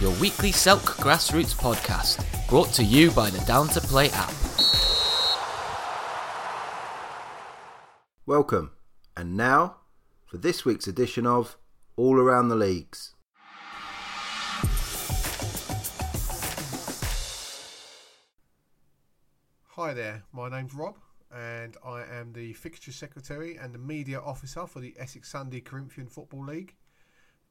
your weekly Selk Grassroots podcast, brought to you by the Down to Play app. Welcome, and now for this week's edition of All Around the Leagues. Hi there, my name's Rob, and I am the fixture secretary and the media officer for the Essex Sunday Corinthian Football League.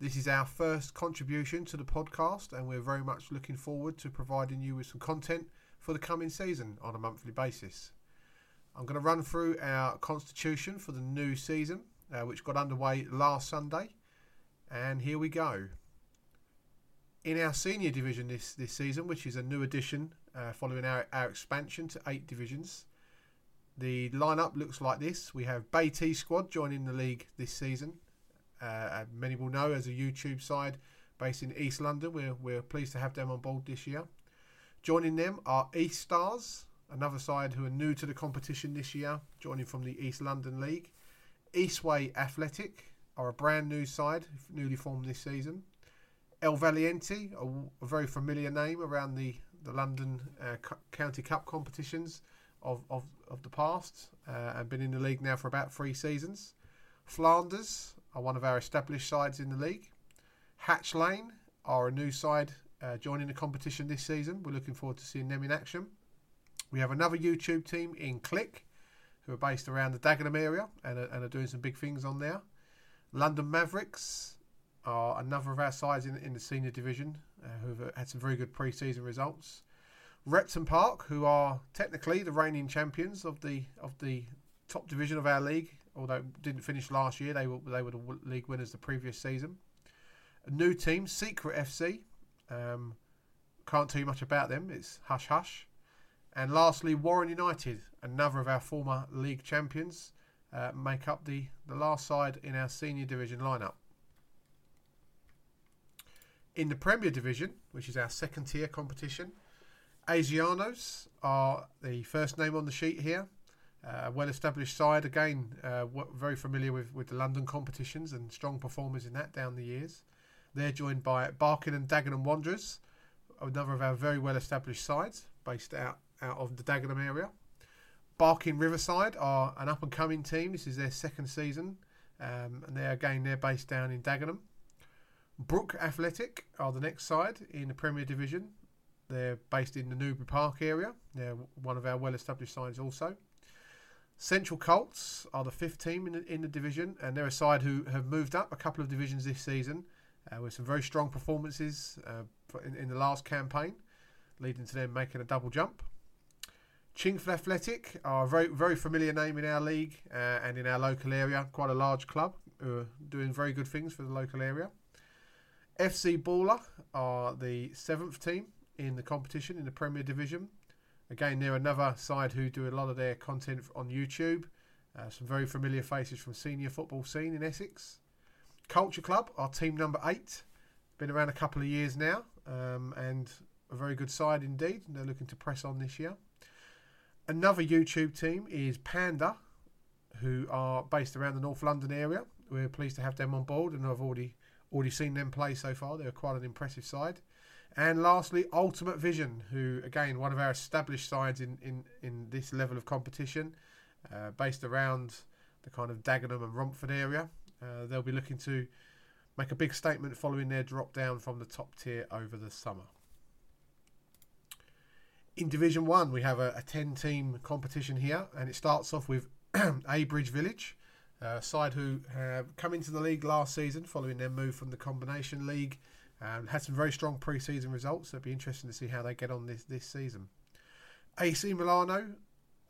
This is our first contribution to the podcast, and we're very much looking forward to providing you with some content for the coming season on a monthly basis. I'm going to run through our constitution for the new season, uh, which got underway last Sunday, and here we go. In our senior division this, this season, which is a new addition uh, following our, our expansion to eight divisions. The lineup looks like this. We have Bay T Squad joining the league this season. Uh, many will know as a YouTube side based in East London. We're, we're pleased to have them on board this year. Joining them are East Stars, another side who are new to the competition this year, joining from the East London League. Eastway Athletic are a brand new side, newly formed this season. El Valiente, a, a very familiar name around the the London uh, County Cup competitions of, of, of the past uh, and been in the league now for about three seasons. Flanders are one of our established sides in the league. Hatch Lane are a new side uh, joining the competition this season. We're looking forward to seeing them in action. We have another YouTube team in Click who are based around the Dagenham area and are, and are doing some big things on there. London Mavericks are another of our sides in, in the senior division uh, who've had some very good pre-season results. Repton Park, who are technically the reigning champions of the of the top division of our league, although didn't finish last year, they were they were the league winners the previous season. A new team, Secret FC. Um, can't tell you much about them. It's hush hush. And lastly, Warren United, another of our former league champions, uh, make up the, the last side in our senior division lineup. In the Premier Division, which is our second tier competition, Asianos are the first name on the sheet here. Uh, well established side, again, uh, very familiar with, with the London competitions and strong performers in that down the years. They're joined by Barking and Dagenham Wanderers, another of our very well established sides based out, out of the Dagenham area. Barking Riverside are an up and coming team. This is their second season, um, and they're again they're based down in Dagenham. Brook Athletic are the next side in the Premier Division. They're based in the Newbury Park area. They're one of our well-established sides also. Central Colts are the fifth team in the, in the division, and they're a side who have moved up a couple of divisions this season uh, with some very strong performances uh, in, in, the last campaign, leading to them making a double jump. Chingford Athletic are a very, very familiar name in our league uh, and in our local area. Quite a large club who are doing very good things for the local area. FC Baller are the seventh team in the competition in the Premier Division. Again, they're another side who do a lot of their content on YouTube. Uh, some very familiar faces from senior football scene in Essex. Culture Club are team number eight. Been around a couple of years now, um, and a very good side indeed. They're looking to press on this year. Another YouTube team is Panda, who are based around the North London area. We're pleased to have them on board, and I've already Already seen them play so far. They're quite an impressive side. And lastly, Ultimate Vision, who again one of our established sides in in, in this level of competition, uh, based around the kind of Dagenham and Romford area. Uh, they'll be looking to make a big statement following their drop down from the top tier over the summer. In Division One, we have a, a ten-team competition here, and it starts off with Abridge Village, uh, side who have come into the league last season following their move from the combination league. Um, had some very strong pre-season results. So it'll be interesting to see how they get on this this season. AC Milano,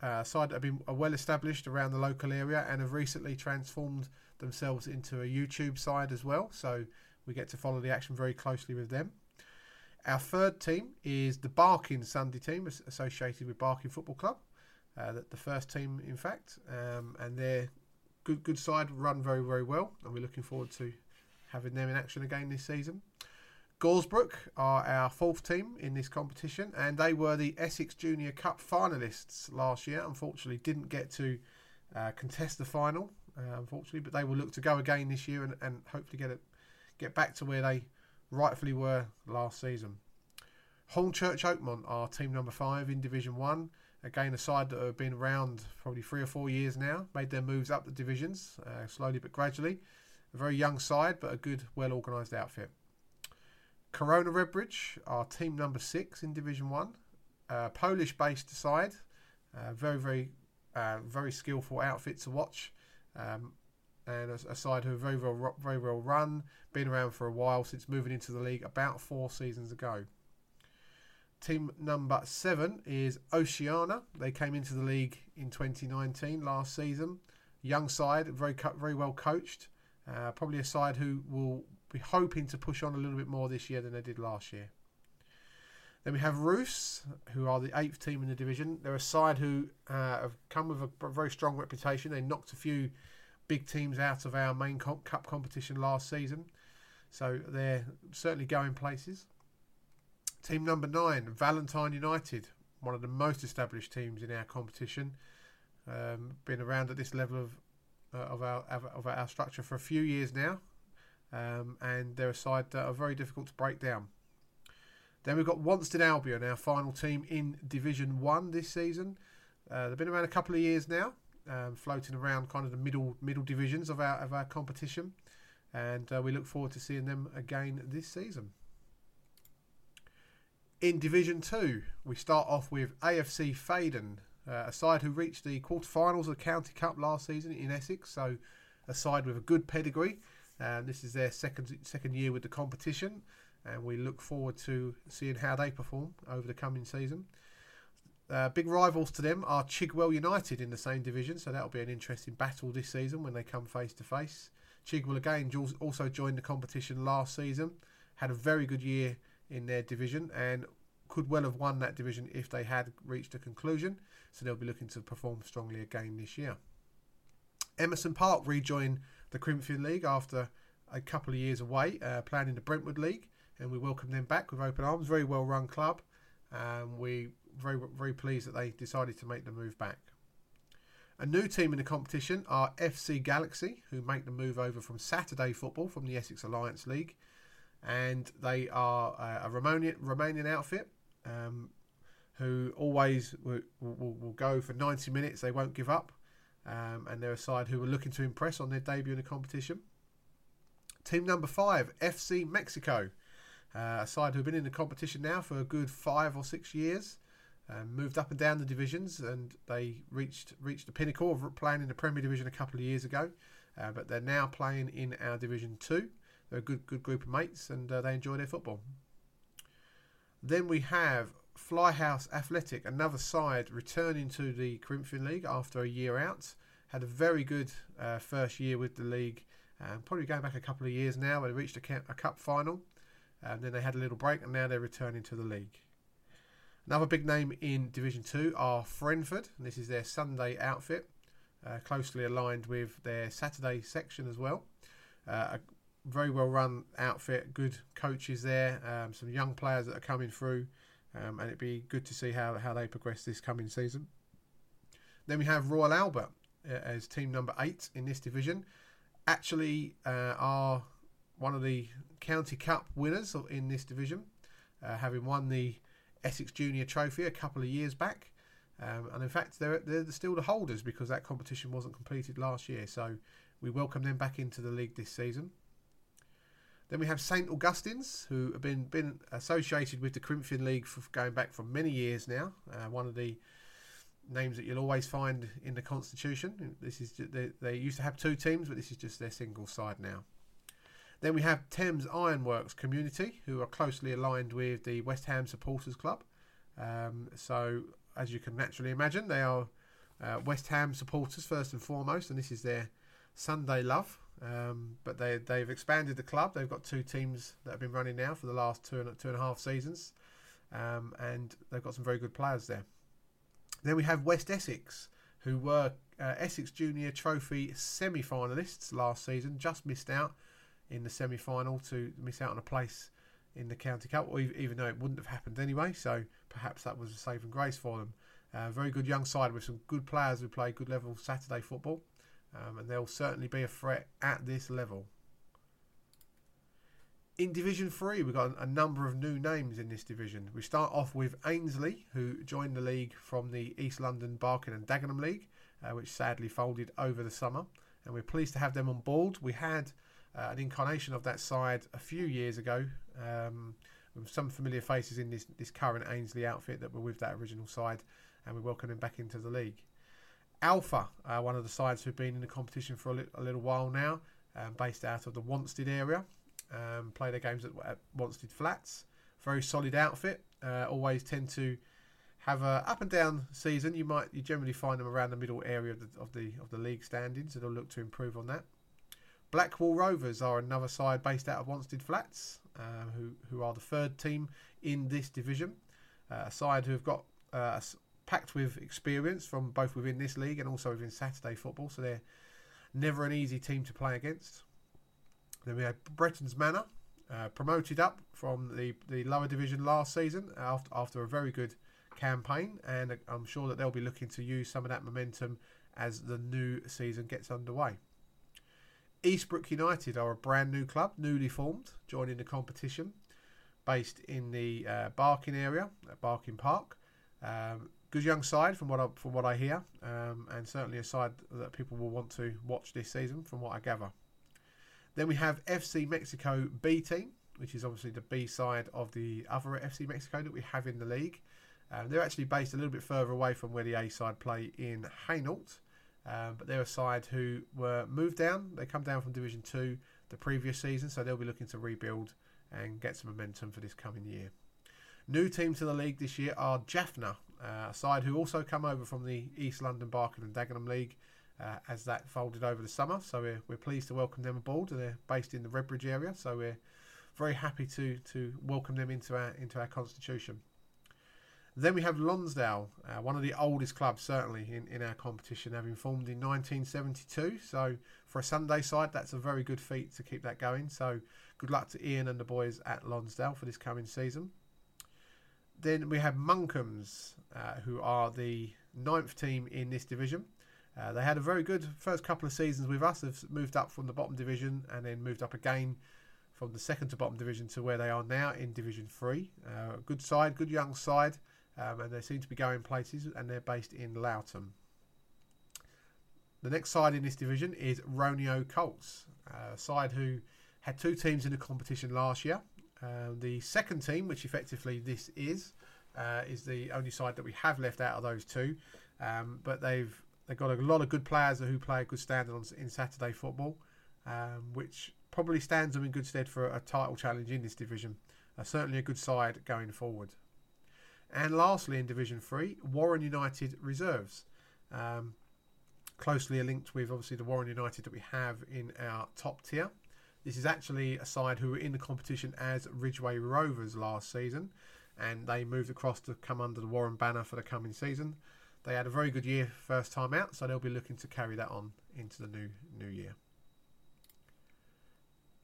uh, side that have been well established around the local area and have recently transformed themselves into a YouTube side as well. So we get to follow the action very closely with them. Our third team is the Barking Sunday team associated with Barking Football Club. Uh, the first team, in fact, um, and they're good good side, run very very well, and we're looking forward to having them in action again this season. Goresbrook are our fourth team in this competition, and they were the Essex Junior Cup finalists last year. Unfortunately, didn't get to uh, contest the final, uh, unfortunately, but they will look to go again this year and, and hopefully get it get back to where they rightfully were last season. Hornchurch Oakmont are team number five in Division One. Again, a side that have been around probably three or four years now, made their moves up the divisions uh, slowly but gradually. A very young side, but a good, well organised outfit. Corona Redbridge are team number six in Division One. Uh, Polish-based side, uh, very, very, uh, very skillful outfit to watch, um, and a, a, side who are very, well, very well run, been around for a while since moving into the league about four seasons ago. Team number seven is Oceana. They came into the league in 2019 last season. Young side, very very well coached. Uh, probably a side who will be hoping to push on a little bit more this year than they did last year. Then we have Roos, who are the eighth team in the division. They're a side who uh, have come with a very strong reputation. They knocked a few big teams out of our main cup competition last season, so they're certainly going places. Team number nine, Valentine United, one of the most established teams in our competition. Um, been around at this level of uh, of, our, of our structure for a few years now, um, and they're a side that are very difficult to break down. Then we've got Wonston Albion, our final team in Division One this season. Uh, they've been around a couple of years now, um, floating around kind of the middle middle divisions of our of our competition, and uh, we look forward to seeing them again this season. In Division 2, we start off with AFC Faden, uh, a side who reached the quarterfinals of the County Cup last season in Essex, so a side with a good pedigree. And this is their second second year with the competition, and we look forward to seeing how they perform over the coming season. Uh, big rivals to them are Chigwell United in the same division, so that'll be an interesting battle this season when they come face to face. Chigwell again also joined the competition last season, had a very good year in their division and could well have won that division if they had reached a conclusion. So they'll be looking to perform strongly again this year. Emerson Park rejoined the Corinthian League after a couple of years away, uh, playing in the Brentwood League, and we welcome them back with open arms. Very well run club. Um, we very very pleased that they decided to make the move back. A new team in the competition are FC Galaxy, who make the move over from Saturday football from the Essex Alliance League and they are a Romanian Romanian outfit um, who always will, will, will, go for 90 minutes. They won't give up, um, and they're a side who are looking to impress on their debut in the competition. Team number five, FC Mexico, uh, a side who've been in the competition now for a good five or six years. Um, moved up and down the divisions, and they reached reached the pinnacle of playing in the Premier Division a couple of years ago. Uh, but they're now playing in our Division Two. They're a good good group of mates, and uh, they enjoy their football. Then we have Flyhouse Athletic, another side returning to the Corinthian League after a year out. Had a very good uh, first year with the league, um, probably going back a couple of years now. They reached a, cup, a cup final, and then they had a little break, and now they're returning to the league. Another big name in Division 2 are Frenford, and this is their Sunday outfit, uh, closely aligned with their Saturday section as well. Uh, very well run outfit, good coaches there, um, some young players that are coming through, um, and it'd be good to see how, how they progress this coming season. Then we have Royal Albert uh, as team number eight in this division. Actually, uh, are one of the county cup winners in this division, uh, having won the Essex Junior Trophy a couple of years back. Um, and in fact, they're, they're still the holders because that competition wasn't completed last year. So we welcome them back into the league this season. Then we have St Augustine's, who have been been associated with the Corinthian League for going back for many years now. Uh, one of the names that you'll always find in the Constitution. This is they, they used to have two teams, but this is just their single side now. Then we have Thames Ironworks Community, who are closely aligned with the West Ham Supporters Club. Um, so, as you can naturally imagine, they are uh, West Ham supporters first and foremost, and this is their Sunday love. Um, but they they've expanded the club. They've got two teams that have been running now for the last two and two and a half seasons, um, and they've got some very good players there. Then we have West Essex, who were uh, Essex Junior Trophy semi-finalists last season. Just missed out in the semi-final to miss out on a place in the County Cup, even though it wouldn't have happened anyway. So perhaps that was a saving grace for them. Uh, very good young side with some good players who play good level Saturday football um, and they'll certainly be a threat at this level. In Division 3, we've got a number of new names in this division. We start off with Ainsley, who joined the league from the East London Barking and Dagenham League, uh, which sadly folded over the summer. And we're pleased to have them on board. We had uh, an incarnation of that side a few years ago um, with some familiar faces in this, this current Ainsley outfit that were with that original side, and we welcome them back into the league. Alpha, uh, one of the sides who've been in the competition for a, li- a little while now, um, based out of the Wanstead area. Um, play their games at, at Wanstead Flats. Very solid outfit. Uh, always tend to have a up and down season. You might you generally find them around the middle area of the of the of the league standings. They'll look to improve on that. Blackwall Rovers are another side based out of Wanstead Flats, uh, who who are the third team in this division. Uh, a side who have got uh, packed with experience from both within this league and also within Saturday football. So they're never an easy team to play against. Then we had Bretton's Manor, uh, promoted up from the, the lower division last season after, after a very good campaign, and I'm sure that they'll be looking to use some of that momentum as the new season gets underway. Eastbrook United are a brand new club, newly formed, joining the competition, based in the uh, Barking area, at Barking Park. Um, good young side from what I, from what I hear, um, and certainly a side that people will want to watch this season, from what I gather. Then we have FC Mexico B team, which is obviously the B side of the other FC Mexico that we have in the league. Um, they're actually based a little bit further away from where the A side play in Hainault, um, but they're a side who were moved down. They come down from Division 2 the previous season, so they'll be looking to rebuild and get some momentum for this coming year. New team to the league this year are Jaffna, uh, a side who also come over from the East London Barking and Dagenham League uh, as that folded over the summer. So we're, we're pleased to welcome them aboard. They're based in the Redbridge area, so we're very happy to to welcome them into our into our constitution. Then we have Lonsdale, uh, one of the oldest clubs certainly in, in our competition, having formed in 1972. So for a Sunday side, that's a very good feat to keep that going. So good luck to Ian and the boys at Lonsdale for this coming season. Then we have Monkham's, uh, who are the ninth team in this division. Uh, they had a very good first couple of seasons with us. Have moved up from the bottom division and then moved up again from the second to bottom division to where they are now in Division Three. Uh, good side, good young side, um, and they seem to be going places. And they're based in Loughton. The next side in this division is Roneo Colts, a side who had two teams in the competition last year. Um, the second team, which effectively this is, uh, is the only side that we have left out of those two. Um, but they've they've got a lot of good players who play a good standard on, in Saturday football, um, which probably stands them in good stead for a title challenge in this division. Uh, certainly a good side going forward. And lastly, in Division Three, Warren United reserves. Um, closely linked with obviously the Warren United that we have in our top tier. This is actually a side who were in the competition as Ridgeway Rovers last season, and they moved across to come under the Warren banner for the coming season. They had a very good year first time out, so they'll be looking to carry that on into the new new year.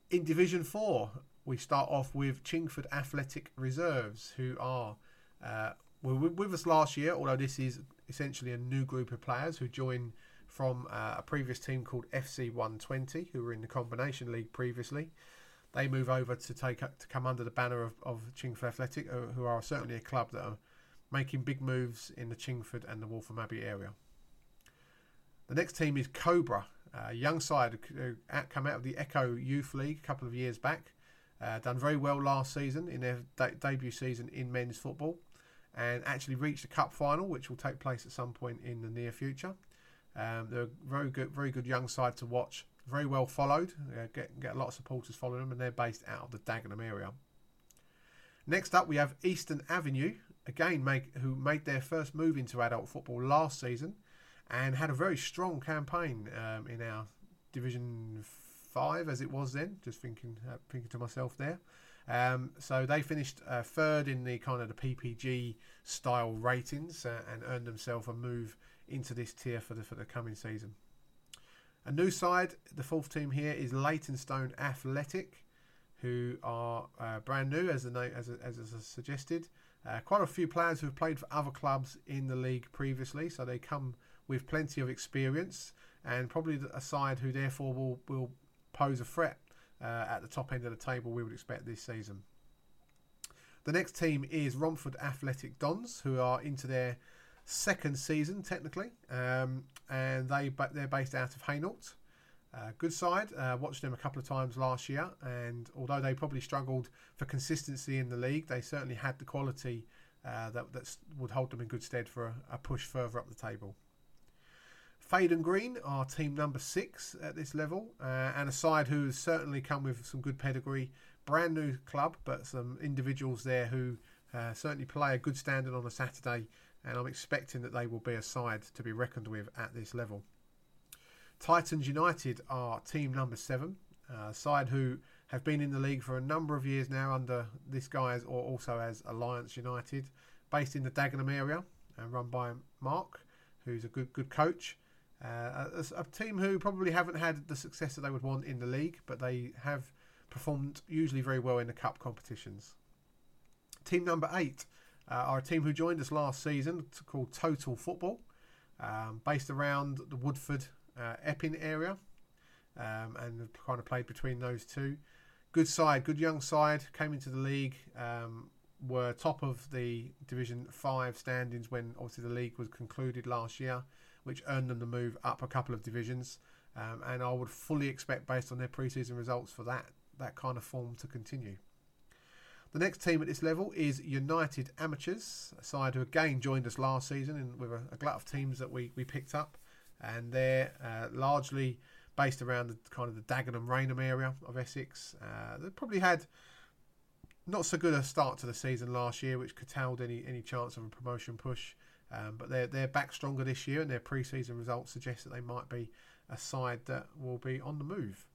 In Division Four, we start off with Chingford Athletic Reserves, who are uh, were with us last year. Although this is essentially a new group of players who join from uh, a previous team called FC 120, who were in the combination league previously. They move over to take to come under the banner of, of Chingford Athletic, uh, who are certainly a club that are making big moves in the Chingford and the Waltham Abbey area. The next team is Cobra, a young side who come out of the Echo Youth League a couple of years back. Uh, done very well last season in their de- debut season in men's football and actually reached the cup final, which will take place at some point in the near future. Um, they're a very good, very good young side to watch. Very well followed. Uh, get get a lot of supporters following them, and they're based out of the Dagenham area. Next up, we have Eastern Avenue, again, make, who made their first move into adult football last season, and had a very strong campaign um, in our Division Five, as it was then. Just thinking, uh, thinking to myself there. Um, so they finished uh, third in the kind of the PPG style ratings uh, and earned themselves a move into this tier for the for the coming season. A new side, the fourth team here is Leytonstone Athletic, who are uh, brand new, as the as as, as suggested. Uh, quite a few players who have played for other clubs in the league previously, so they come with plenty of experience and probably a side who therefore will will pose a threat uh, at the top end of the table we would expect this season. The next team is Romford Athletic Dons, who are into their second season technically, um, and they but they're based out of Hainault. Uh, good side. Uh, watched them a couple of times last year, and although they probably struggled for consistency in the league, they certainly had the quality uh, that that would hold them in good stead for a, a push further up the table. Fade and Green are team number six at this level, uh, and a side who has certainly come with some good pedigree. Brand new club, but some individuals there who uh, certainly play a good standard on a Saturday, and I'm expecting that they will be a side to be reckoned with at this level. Titans United are team number seven, a side who have been in the league for a number of years now under this guise or also as Alliance United, based in the Dagenham area and run by Mark, who's a good good coach. Uh, a, a, team who probably haven't had the success that they would want in the league, but they have performed usually very well in the cup competitions. Team number eight uh, a team who joined us last season called Total Football, um, based around the Woodford uh, Epping area, um, and kind of played between those two. Good side, good young side, came into the league, um, were top of the Division 5 standings when obviously the league was concluded last year which earned them the move up a couple of divisions. Um, and I would fully expect, based on their preseason results, for that that kind of form to continue. The next team at this level is United Amateurs, a side who again joined us last season and with a, a glut of teams that we, we picked up, and they're uh, largely based around the kind of the Dagenham Rainham area of Essex. Uh, they probably had not so good a start to the season last year, which curtailed any any chance of a promotion push. Um, but they're they're back stronger this year, and their pre-season results suggest that they might be a side that will be on the move.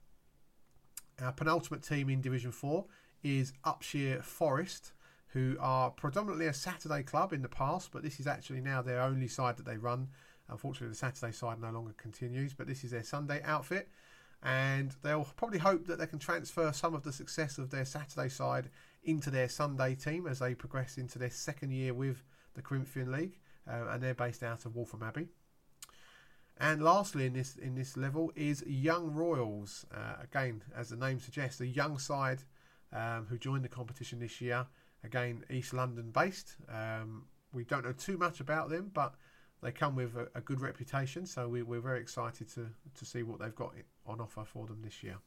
Our penultimate team in Division Four is Upshire Forest, who are predominantly a Saturday club in the past, but this is actually now their only side that they run. Unfortunately, the Saturday side no longer continues, but this is their Sunday outfit, and they'll probably hope that they can transfer some of the success of their Saturday side into their Sunday team as they progress into their second year with the Corinthian League uh, and they're based out of Waltham Abbey. And lastly, in this in this level is Young Royals. Uh, again, as the name suggests, a young side um, who joined the competition this year. Again, East London based. Um, we don't know too much about them, but they come with a, a good reputation. So we, we're very excited to to see what they've got on offer for them this year.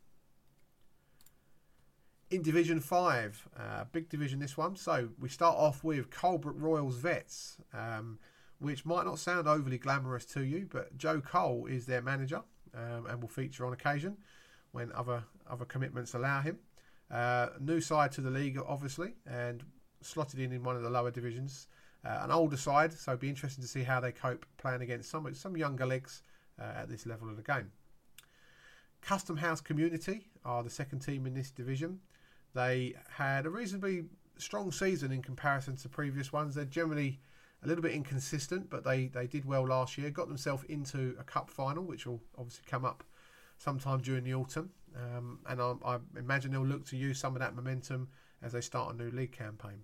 In Division 5, uh, big division this one. So we start off with Colebrook Royals Vets, um, which might not sound overly glamorous to you, but Joe Cole is their manager um, and will feature on occasion when other, other commitments allow him. Uh, new side to the league, obviously, and slotted in in one of the lower divisions. Uh, an older side, so it'd be interesting to see how they cope playing against some some younger legs uh, at this level of the game. Custom House Community are the second team in this division. They had a reasonably strong season in comparison to previous ones. They're generally a little bit inconsistent, but they, they did well last year. Got themselves into a cup final, which will obviously come up sometime during the autumn. Um, and I, I, imagine they'll look to use some of that momentum as they start a new league campaign.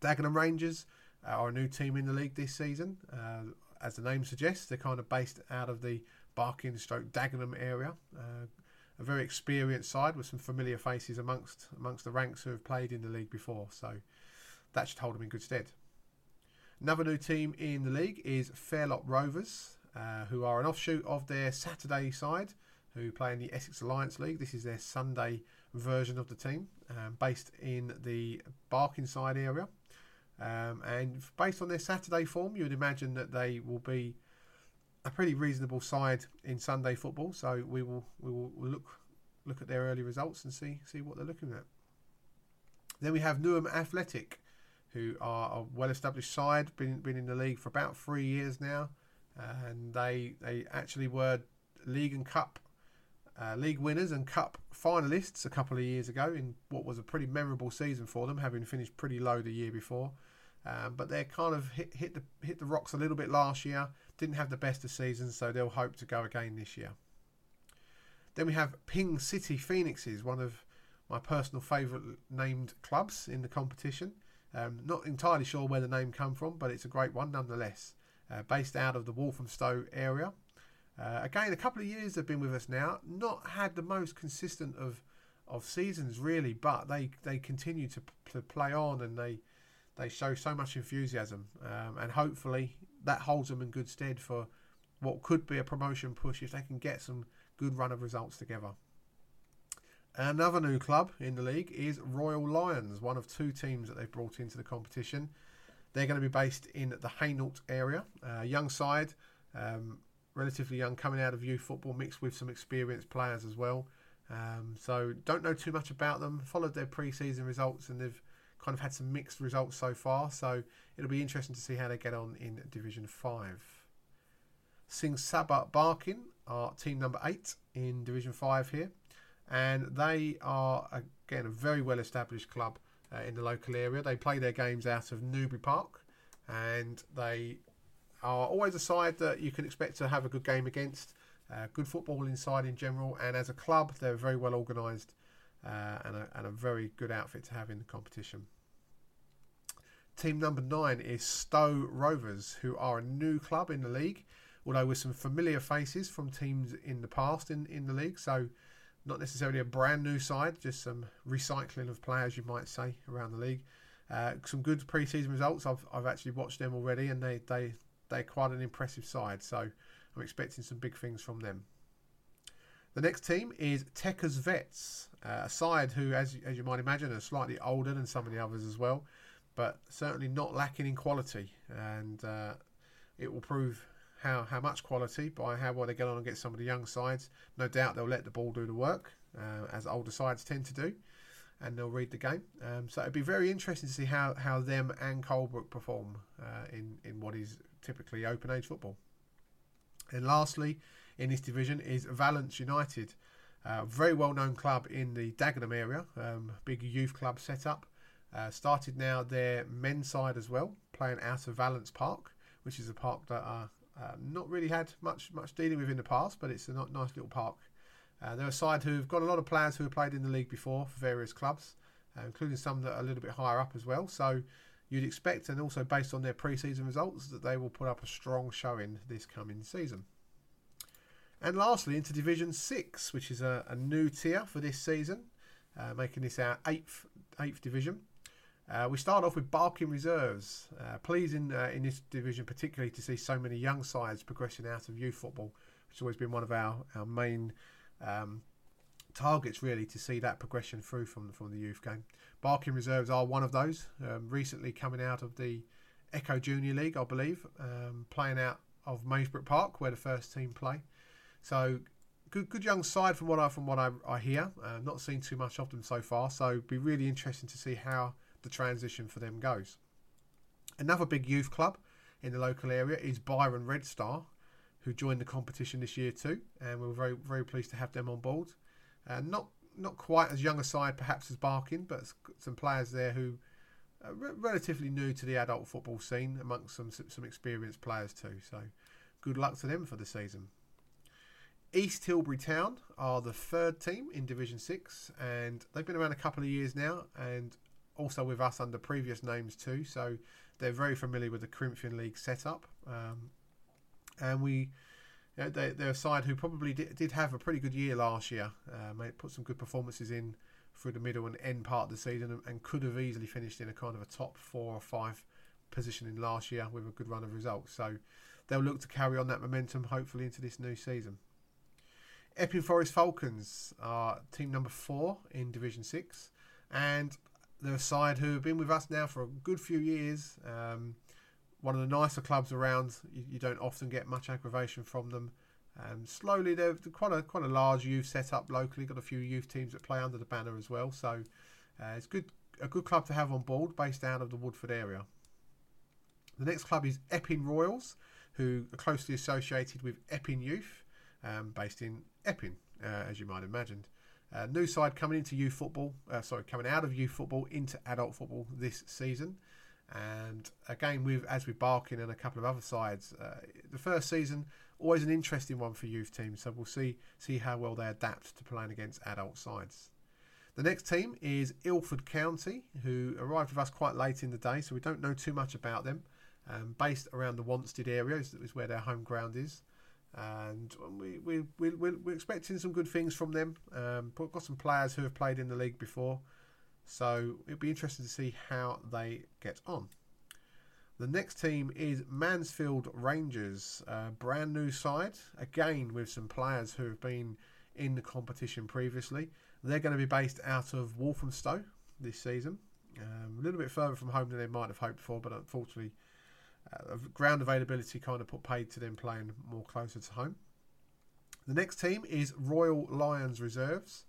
Dagenham Rangers are a new team in the league this season. Uh, as the name suggests, they're kind of based out of the Barking stroke Dagenham area. Uh, a very experienced side with some familiar faces amongst amongst the ranks who have played in the league before. So that should hold them in good stead. Another new team in the league is Fairlop Rovers, uh, who are an offshoot of their Saturday side, who play in the Essex Alliance League. This is their Sunday version of the team, um, based in the Barkingside area. Um, and based on their Saturday form, you would imagine that they will be a pretty reasonable side in Sunday football. So we will we will look look at their early results and see see what they're looking at. Then we have Newham Athletic, who are a well-established side, been been in the league for about three years now, and they they actually were league and cup uh, league winners and cup finalists a couple of years ago in what was a pretty memorable season for them, having finished pretty low the year before. Um, but they kind of hit hit the hit the rocks a little bit last year. Didn't have the best of seasons, so they'll hope to go again this year. Then we have Ping City Phoenixes, one of my personal favourite named clubs in the competition. Um, not entirely sure where the name come from, but it's a great one nonetheless. Uh, based out of the Walthamstow area. Uh, again, a couple of years they've been with us now. Not had the most consistent of of seasons really, but they they continue to, to play on and they they show so much enthusiasm, um, and hopefully that holds them in good stead for what could be a promotion push if they can get some good run of results together. Another new club in the league is Royal Lions, one of two teams that they've brought into the competition. They're going to be based in the Hainault area. Uh, young side, um, relatively young, coming out of youth football, mixed with some experienced players as well. Um, so don't know too much about them. Followed their pre-season results, and they've kind of had some mixed results so far. So it'll be interesting to see how they get on in Division Five. Singh Sabha Barking are team number eight in Division Five here, and they are again a very well-established club uh, in the local area. They play their games out of Newbury Park, and they are always a side that you can expect to have a good game against. Uh, good football inside in general, and as a club, they're very well organised uh, and, a, and, a, very good outfit to have in the competition. Team number nine is Stowe Rovers, who are a new club in the league, although with some familiar faces from teams in the past in, in the league. So, not necessarily a brand new side, just some recycling of players, you might say, around the league. Uh, some good pre-season results. I've, I've actually watched them already, and they, they they're quite an impressive side. So I'm expecting some big things from them. The next team is Techers Vets, uh, a side who, as, as you might imagine, are slightly older than some of the others as well, but certainly not lacking in quality. And uh, it will prove how, how much quality by how well they get on against some of the young sides. No doubt they'll let the ball do the work, uh, as older sides tend to do, and they'll read the game. Um, so it'd be very interesting to see how, how them and Colebrook perform uh, in, in what is typically open age football. And lastly, in this division is Valence United, a very well known club in the Dagenham area, um, big youth club set up. Uh, started now their men's side as well, playing out of Valence Park, which is a park that I uh, not really had much much dealing with in the past, but it's a nice little park. Uh, they're a side who've got a lot of players who have played in the league before for various clubs, uh, including some that are a little bit higher up as well. So you'd expect, and also based on their pre-season results, that they will put up a strong showing this coming season. And lastly, into Division Six, which is a, a new tier for this season, uh, making this our eighth eighth division. Uh, we start off with Barking Reserves. Uh, pleasing uh, in this division, particularly to see so many young sides progressing out of youth football, which has always been one of our, our main um, targets, really, to see that progression through from, from the youth game. Barking Reserves are one of those. Um, recently coming out of the Echo Junior League, I believe, um, playing out of Maysbrook Park, where the first team play. So good, good young side from what I from what I, I hear. Uh, not seen too much of them so far, so be really interesting to see how the transition for them goes. Another big youth club in the local area is Byron Red Star, who joined the competition this year too, and we're very very pleased to have them on board. Uh, not not quite as young a side perhaps as Barking, but some players there who are re- relatively new to the adult football scene amongst some some experienced players too. So good luck to them for the season. East Tilbury Town are the third team in Division Six, and they've been around a couple of years now, and also with us under previous names too. So they're very familiar with the Corinthian League setup, um, and we you know, they, they're a side who probably did, did have a pretty good year last year. Uh, put some good performances in through the middle and end part of the season, and, and, could have easily finished in a kind of a top four or five position in last year with a good run of results. So they'll look to carry on that momentum, hopefully, into this new season. Epping Forest Falcons are team number four in Division Six, and they're a side who have been with us now for a good few years. Um, one of the nicer clubs around. You, you don't often get much aggravation from them. Um, slowly, they're quite a quite a large youth setup locally. Got a few youth teams that play under the banner as well. So uh, it's good a good club to have on board, based out of the Woodford area. The next club is Epping Royals, who are closely associated with Epping Youth, um, based in Epping, uh, as you might have imagined. Uh, new side coming into youth football, uh, sorry, coming out of youth football into adult football this season. And again, with as with Barking and a couple of other sides, uh, the first season always an interesting one for youth teams. So we'll see see how well they adapt to playing against adult sides. The next team is Ilford County, who arrived with us quite late in the day, so we don't know too much about them. Um, based around the Wanstead area is, is, where their home ground is. And we, we, we, we, we're expecting some good things from them. Um, we've got some players who have played in the league before, so it'll be interesting to see how they get on. The next team is Mansfield Rangers, a brand new side, again with some players who have been in the competition previously. They're going to be based out of Walthamstow this season, um, a little bit further from home than they might have hoped for, but unfortunately, uh, ground availability kind of put paid to them playing more closer to home. The next team is Royal Lions Reserves.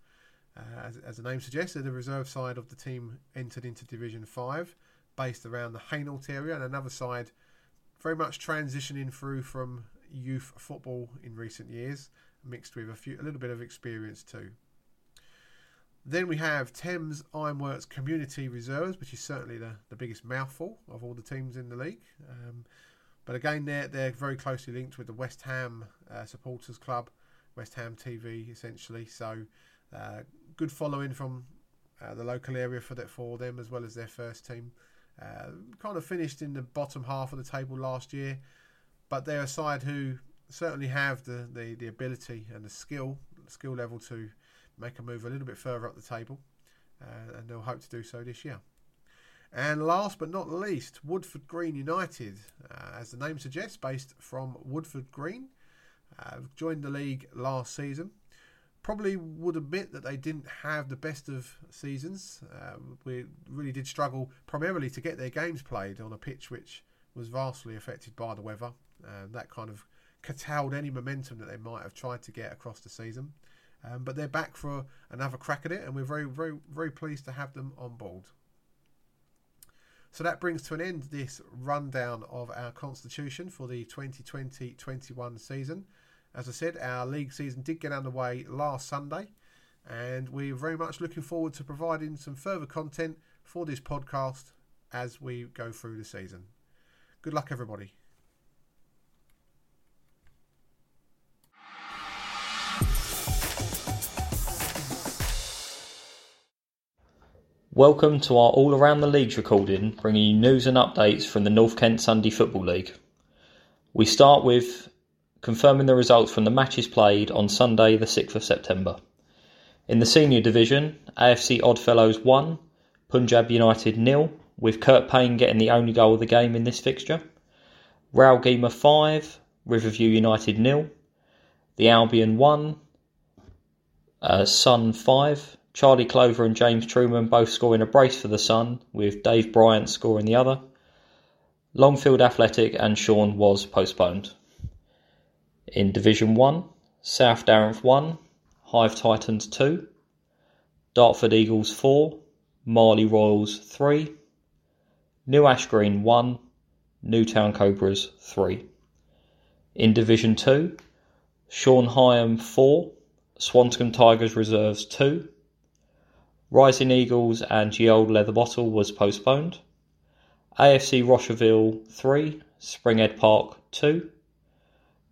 Uh, as, as, the name suggests, the reserve side of the team entered into Division 5, based around the Hainault area, and another side very much transitioning through from youth football in recent years, mixed with a, few, a little bit of experience too. Then we have Thames Ironworks Community Reserves, which is certainly the, the biggest mouthful of all the teams in the league. Um, but again, they're, they're very closely linked with the West Ham uh, Supporters Club, West Ham TV, essentially. So, uh, good following from uh, the local area for, that, for them as well as their first team. Uh, kind of finished in the bottom half of the table last year, but they're a side who certainly have the, the, the ability and the skill skill level to make a move a little bit further up the table, uh, and they'll hope to do so this year. And last but not least, Woodford Green United, uh, as the name suggests, based from Woodford Green, uh, joined the league last season. Probably would admit that they didn't have the best of seasons. Uh, we really did struggle primarily to get their games played on a pitch which was vastly affected by the weather. that kind of curtailed any momentum that they might have tried to get across the season. Um, but they're back for another crack at it, and we're very, very, very pleased to have them on board. So that brings to an end this rundown of our constitution for the 2020 21 season. As I said, our league season did get underway last Sunday, and we're very much looking forward to providing some further content for this podcast as we go through the season. Good luck, everybody. Welcome to our All Around the Leagues recording, bringing you news and updates from the North Kent Sunday Football League. We start with confirming the results from the matches played on Sunday, the 6th of September. In the senior division, AFC Oddfellows 1, Punjab United nil, with Kurt Payne getting the only goal of the game in this fixture. Rowgema 5, Riverview United nil. The Albion 1, uh, Sun 5, Charlie Clover and James Truman both scoring a brace for the Sun, with Dave Bryant scoring the other. Longfield Athletic and Sean was postponed. In Division 1, South Darenth 1, Hive Titans 2, Dartford Eagles 4, Marley Royals 3, New Ash Green 1, Newtown Cobras 3. In Division 2, Sean Hyam 4, Swanscombe Tigers Reserves 2, Rising Eagles and Ye Old Leather Bottle was postponed. AFC Rocherville 3, Springhead Park 2.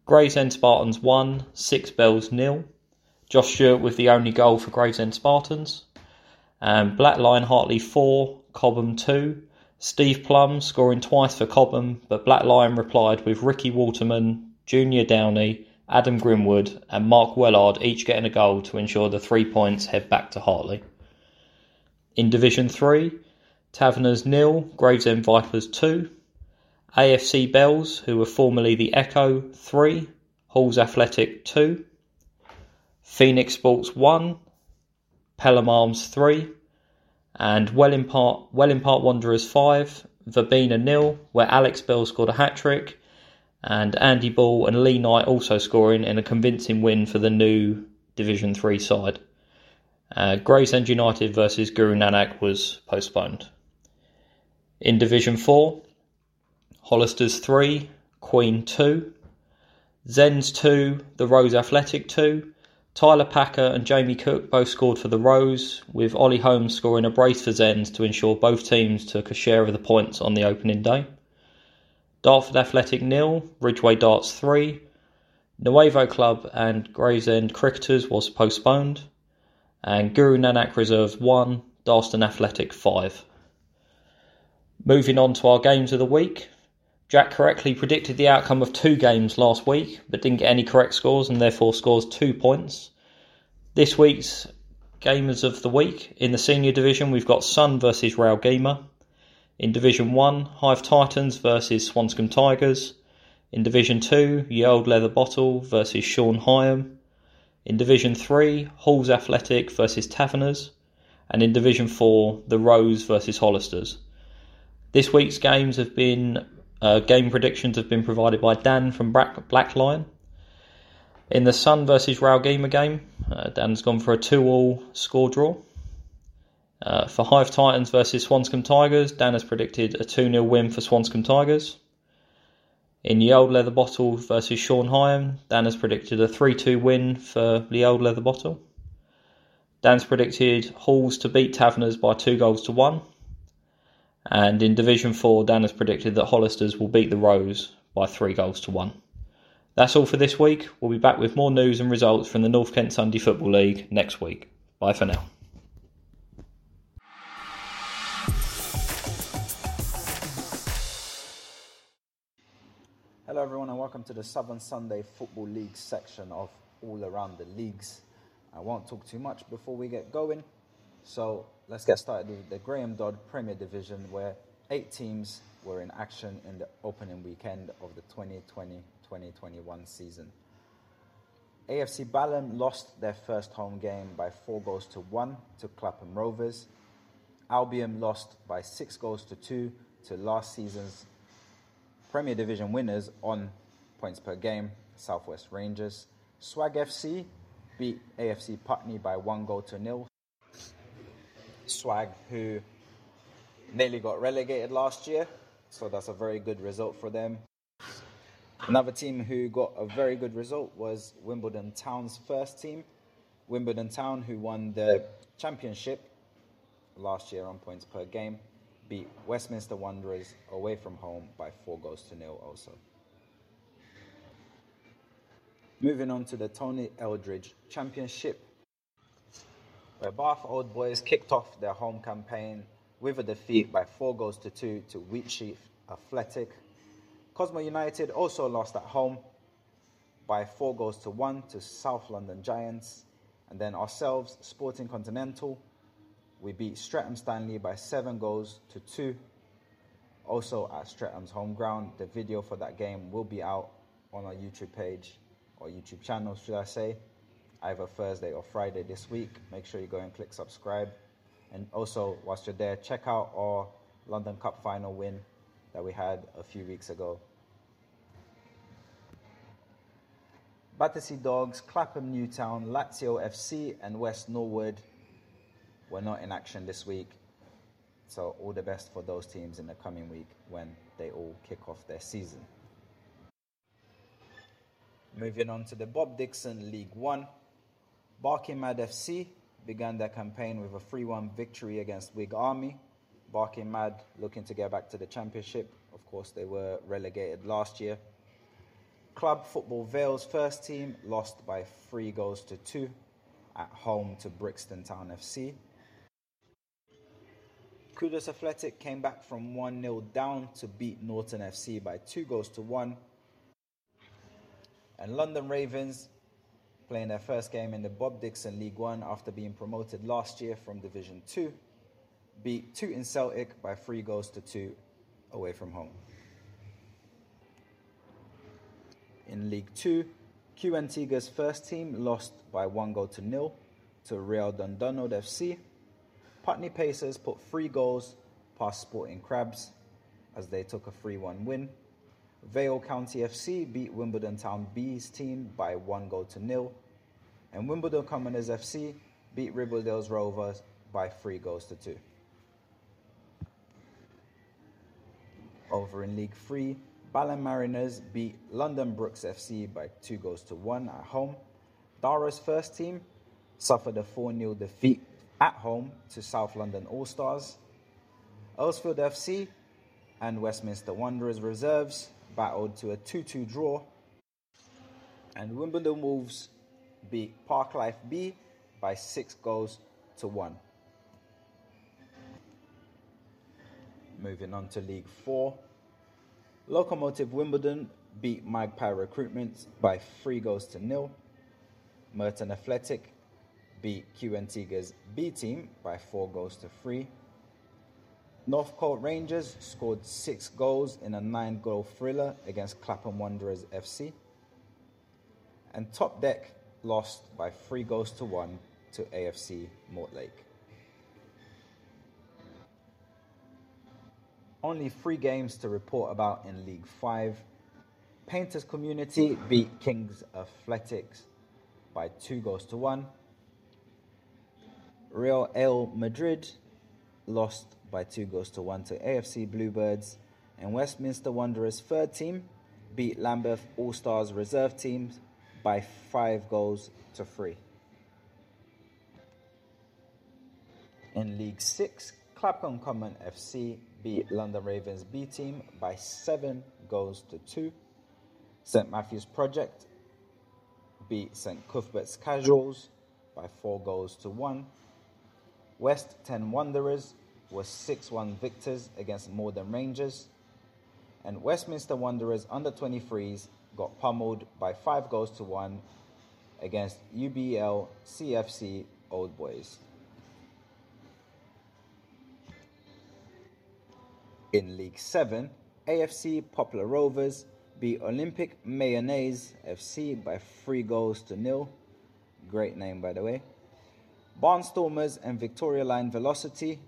Gravesend Spartans 1, Six Bells nil. Josh Stewart with the only goal for Gravesend Spartans. And Black Lion Hartley 4, Cobham 2. Steve Plum scoring twice for Cobham, but Black Lion replied with Ricky Waterman, Junior Downey, Adam Grimwood, and Mark Wellard each getting a goal to ensure the three points head back to Hartley. In Division 3, Taverners nil, Gravesend Vipers 2, AFC Bells, who were formerly the Echo 3, Halls Athletic 2, Phoenix Sports 1, Pelham Arms 3, and Welling Park, Welling Park Wanderers 5, Verbena nil, where Alex Bell scored a hat trick, and Andy Ball and Lee Knight also scoring in a convincing win for the new Division 3 side. Uh, Gravesend United versus Guru Nanak was postponed. In Division 4, Hollisters 3, Queen 2, Zens 2, The Rose Athletic 2. Tyler Packer and Jamie Cook both scored for the Rose, with Ollie Holmes scoring a brace for Zens to ensure both teams took a share of the points on the opening day. Dartford Athletic nil, Ridgeway Darts 3. Nuevo Club and Gravesend Cricketers was postponed and Guru Nanak Reserves 1, Dalston Athletic 5. Moving on to our games of the week. Jack correctly predicted the outcome of two games last week, but didn't get any correct scores and therefore scores two points. This week's gamers of the week in the senior division, we've got Sun versus Real Gamer. In Division 1, Hive Titans versus Swanscombe Tigers. In Division 2, Ye Old Leather Bottle versus Sean Hyam. In Division 3, Halls Athletic versus Taverners. And in Division 4, The Rose versus Hollisters. This week's games have been uh, game predictions have been provided by Dan from Black Lion. In the Sun versus Gamer game, uh, Dan's gone for a 2 all score draw. Uh, for Hive Titans versus Swanscombe Tigers, Dan has predicted a 2 0 win for Swanscombe Tigers. In the Old Leather Bottle versus Sean Hyam, Dan has predicted a 3 2 win for the Old Leather Bottle. Dan's predicted Halls to beat Taverners by 2 goals to 1. And in Division 4, Dan has predicted that Hollisters will beat the Rose by 3 goals to 1. That's all for this week. We'll be back with more news and results from the North Kent Sunday Football League next week. Bye for now. Hello, everyone, and welcome to the Southern Sunday Football League section of All Around the Leagues. I won't talk too much before we get going, so let's get started with the Graham Dodd Premier Division, where eight teams were in action in the opening weekend of the 2020 2021 season. AFC Balham lost their first home game by four goals to one to Clapham Rovers. Albion lost by six goals to two to last season's Premier Division winners on points per game, Southwest Rangers. Swag FC beat AFC Putney by one goal to nil. Swag, who nearly got relegated last year, so that's a very good result for them. Another team who got a very good result was Wimbledon Town's first team. Wimbledon Town, who won the championship last year on points per game beat Westminster Wanderers away from home by four goals to nil also. Moving on to the Tony Eldridge Championship, where Bath Old Boys kicked off their home campaign with a defeat by four goals to two to Wheatsheaf Athletic. Cosmo United also lost at home by four goals to one to South London Giants. And then ourselves, Sporting Continental, we beat Streatham Stanley by seven goals to two. Also at Streatham's home ground. The video for that game will be out on our YouTube page or YouTube channel, should I say, either Thursday or Friday this week. Make sure you go and click subscribe. And also, whilst you're there, check out our London Cup final win that we had a few weeks ago. Battersea Dogs, Clapham Newtown, Lazio FC, and West Norwood were not in action this week. So, all the best for those teams in the coming week when they all kick off their season. Moving on to the Bob Dixon League One. Barking Mad FC began their campaign with a 3 1 victory against Whig Army. Barking Mad looking to get back to the championship. Of course, they were relegated last year. Club Football Vale's first team lost by three goals to two at home to Brixton Town FC. Kudos Athletic came back from 1 0 down to beat Norton FC by 2 goals to 1. And London Ravens, playing their first game in the Bob Dixon League One after being promoted last year from Division 2, beat Tooting Celtic by 3 goals to 2 away from home. In League 2, Q Antigua's first team lost by 1 goal to nil to Real Dundonald FC. Putney Pacers put three goals past Sporting Crabs as they took a 3 1 win. Vale County FC beat Wimbledon Town B's team by one goal to nil. And Wimbledon Commoners FC beat Ribblesdale's Rovers by three goals to two. Over in League 3, Balham Mariners beat London Brooks FC by two goals to one at home. Dara's first team suffered a 4 0 defeat at home to South London All Stars. Earlsfield FC and Westminster Wanderers reserves battled to a 2 2 draw. And Wimbledon Wolves beat Parklife B by 6 goals to 1. Moving on to League 4. Locomotive Wimbledon beat Magpie Recruitment by three goals to nil. Merton Athletic beat Q Antigua's B team by four goals to three. Northcote Rangers scored six goals in a nine goal thriller against Clapham Wanderers FC. And Top Deck lost by three goals to one to AFC Mortlake. Only three games to report about in League 5. Painters Community beat Kings Athletics by two goals to one. Real El Madrid lost by two goals to one to AFC Bluebirds, and Westminster Wanderers' third team beat Lambeth All Stars reserve teams by five goals to three. In League Six, Clapham Common FC beat London Ravens B team by seven goals to two. St Matthew's Project beat St Cuthbert's Casuals by four goals to one. West 10 Wanderers were 6 1 victors against Morden Rangers. And Westminster Wanderers under 23s got pummeled by 5 goals to 1 against UBL CFC Old Boys. In League 7, AFC Poplar Rovers beat Olympic Mayonnaise FC by 3 goals to nil. Great name, by the way. Barnstormers and Victoria Line Velocity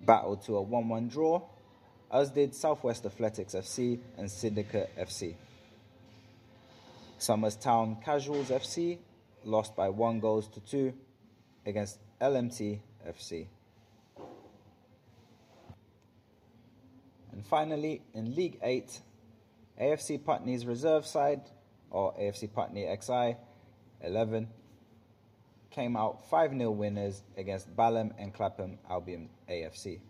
battled to a 1 1 draw, as did Southwest Athletics FC and Syndicate FC. Summers Town Casuals FC lost by 1 goals to 2 against LMT FC. And finally, in League 8, AFC Putney's reserve side, or AFC Putney XI 11, came out 5 0 winners against Balham and Clapham Albion AFC.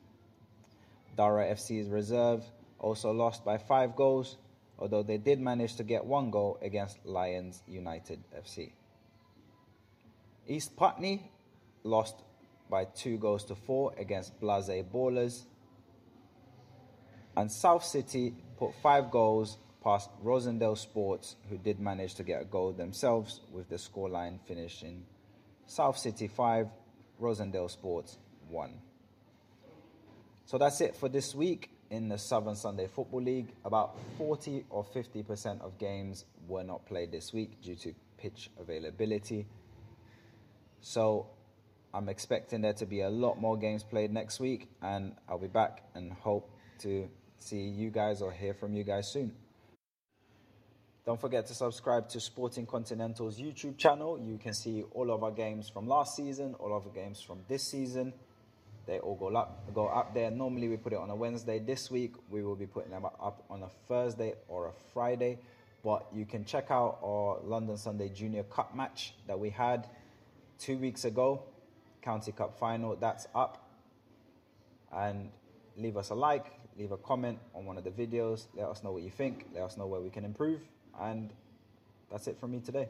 Dara FC's reserve also lost by 5 goals, although they did manage to get 1 goal against Lions United FC. East Putney lost by 2 goals to 4 against Blase Ballers. And South City put 5 goals past Rosendale Sports, who did manage to get a goal themselves, with the scoreline finishing South City 5, Rosendale Sports 1. So that's it for this week in the Southern Sunday Football League. About 40 or 50% of games were not played this week due to pitch availability. So I'm expecting there to be a lot more games played next week, and I'll be back and hope to see you guys or hear from you guys soon. Don't forget to subscribe to Sporting Continental's YouTube channel. You can see all of our games from last season, all of the games from this season. They all go up, go up there. Normally we put it on a Wednesday. This week we will be putting them up on a Thursday or a Friday. But you can check out our London Sunday Junior Cup match that we had two weeks ago, County Cup final. That's up. And leave us a like, leave a comment on one of the videos. Let us know what you think. Let us know where we can improve. And that's it from me today.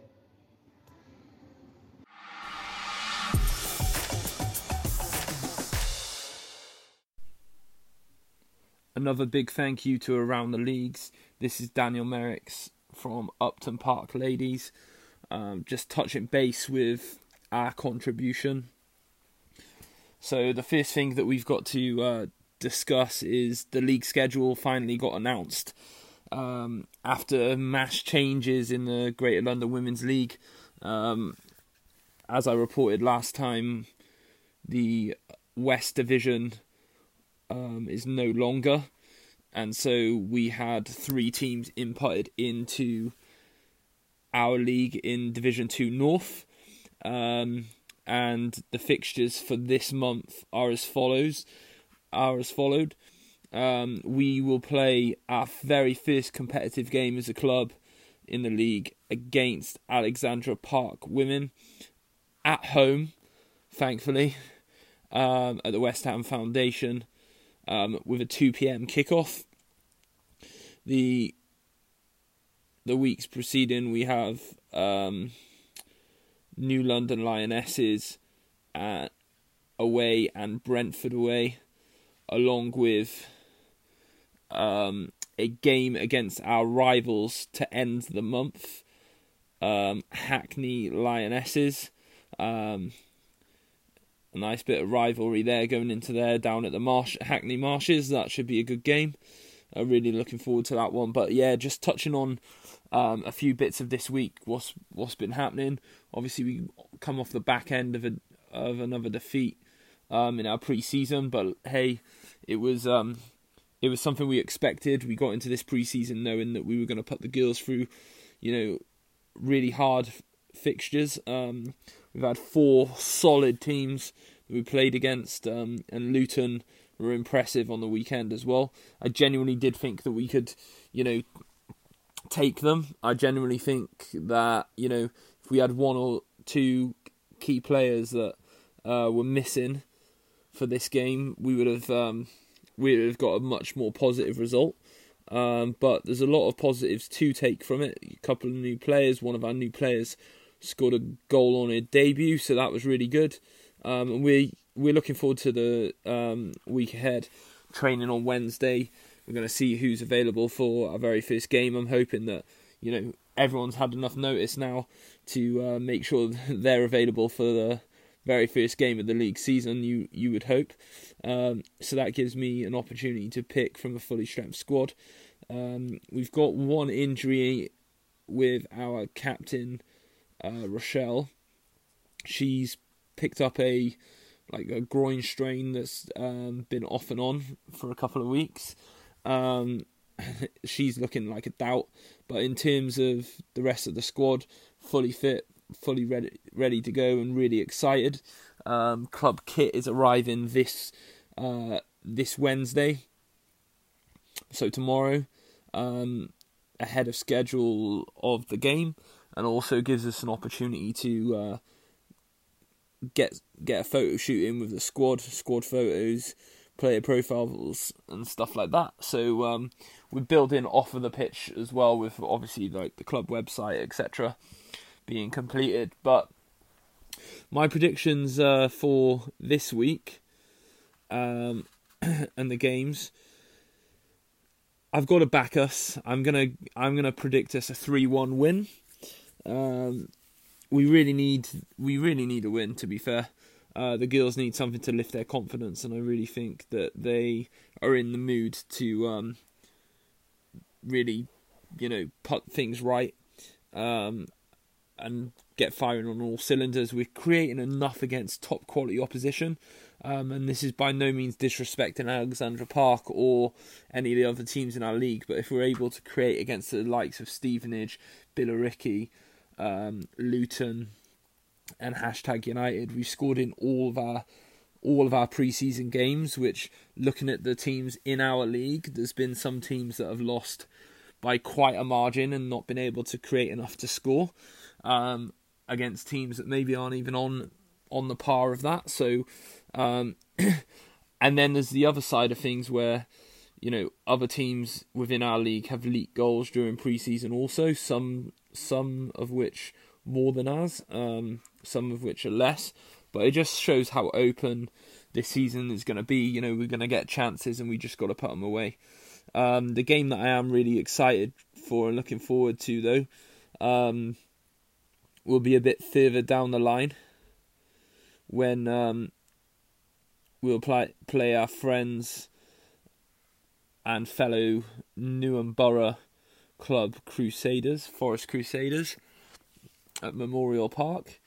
Another big thank you to Around the Leagues. This is Daniel Merricks from Upton Park Ladies. Um, just touching base with our contribution. So, the first thing that we've got to uh, discuss is the league schedule finally got announced um, after mass changes in the Greater London Women's League. Um, as I reported last time, the West Division um, is no longer, and so we had three teams inputted into our league in Division Two North. Um, and the fixtures for this month are as follows. Are as followed. Um, we will play our very first competitive game as a club in the league against Alexandra Park Women at home, thankfully, um, at the West Ham Foundation um, with a 2 p.m. kickoff. The the weeks preceding, we have um, New London Lionesses away and Brentford away, along with um, a game against our rivals to end the month, um, Hackney Lionesses. Um, a nice bit of rivalry there going into there down at the Marsh Hackney Marshes. That should be a good game. I'm really looking forward to that one. But yeah, just touching on um, a few bits of this week. What's what's been happening? Obviously, we come off the back end of a of another defeat um, in our pre-season, but hey, it was um, it was something we expected. We got into this pre-season knowing that we were going to put the girls through, you know, really hard fixtures. Um, we've had four solid teams that we played against, um, and Luton were impressive on the weekend as well. I genuinely did think that we could, you know, take them. I genuinely think that you know if we had one or two key players that uh, were missing for this game, we would have um, we would have got a much more positive result. Um, but there's a lot of positives to take from it. A couple of new players. One of our new players scored a goal on her debut, so that was really good. Um, and we we're looking forward to the um, week ahead. Training on Wednesday. We're going to see who's available for our very first game. I'm hoping that you know everyone's had enough notice now to uh, make sure they're available for the very first game of the league season. You you would hope. Um, so that gives me an opportunity to pick from a fully strapped squad. Um, we've got one injury with our captain uh, Rochelle. She's picked up a like a groin strain that's um, been off and on for a couple of weeks. Um, she's looking like a doubt, but in terms of the rest of the squad, fully fit, fully ready, ready to go, and really excited. Um, club kit is arriving this uh, this Wednesday, so tomorrow, um, ahead of schedule of the game, and also gives us an opportunity to uh, get get a photo shoot in with the squad, squad photos, player profiles and stuff like that. So um, we're building off of the pitch as well, with obviously like the club website, etc., being completed. But my predictions uh, for this week um, and the games. I've got to back us. I'm gonna I'm gonna predict us a three one win. Um, we really need we really need a win. To be fair, uh, the girls need something to lift their confidence, and I really think that they are in the mood to um, really, you know, put things right um, and get firing on all cylinders. We're creating enough against top quality opposition, um, and this is by no means disrespecting Alexandra Park or any of the other teams in our league. But if we're able to create against the likes of Stevenage, Billericay, um, Luton, and hashtag United. We've scored in all of our all of our preseason games. Which, looking at the teams in our league, there's been some teams that have lost by quite a margin and not been able to create enough to score um, against teams that maybe aren't even on on the par of that. So, um, and then there's the other side of things where you know other teams within our league have leaked goals during preseason. Also, some some of which more than us, um, some of which are less. But it just shows how open this season is going to be. You know, we're going to get chances and we just got to put them away. Um, the game that I am really excited for and looking forward to, though, um, will be a bit further down the line when um, we'll play, play our friends and fellow Newham Borough Club Crusaders, Forest Crusaders at Memorial Park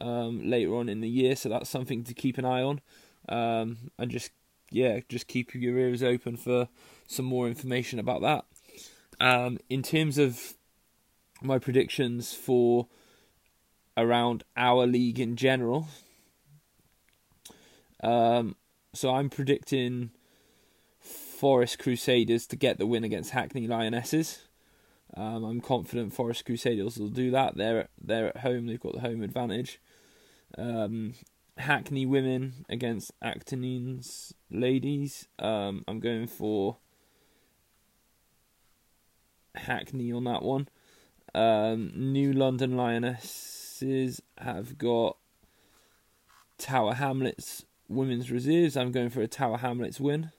um, later on in the year, so that's something to keep an eye on. Um, and just yeah, just keep your ears open for some more information about that. Um, in terms of my predictions for around our league in general, um, so I'm predicting Forest Crusaders to get the win against Hackney Lionesses. Um, I'm confident Forest Crusaders will do that. They're they're at home. They've got the home advantage. Um, Hackney women against Actonines ladies. Um, I'm going for Hackney on that one. Um, New London Have got Tower Hamlets women's reserves. I'm going for a Tower Hamlets win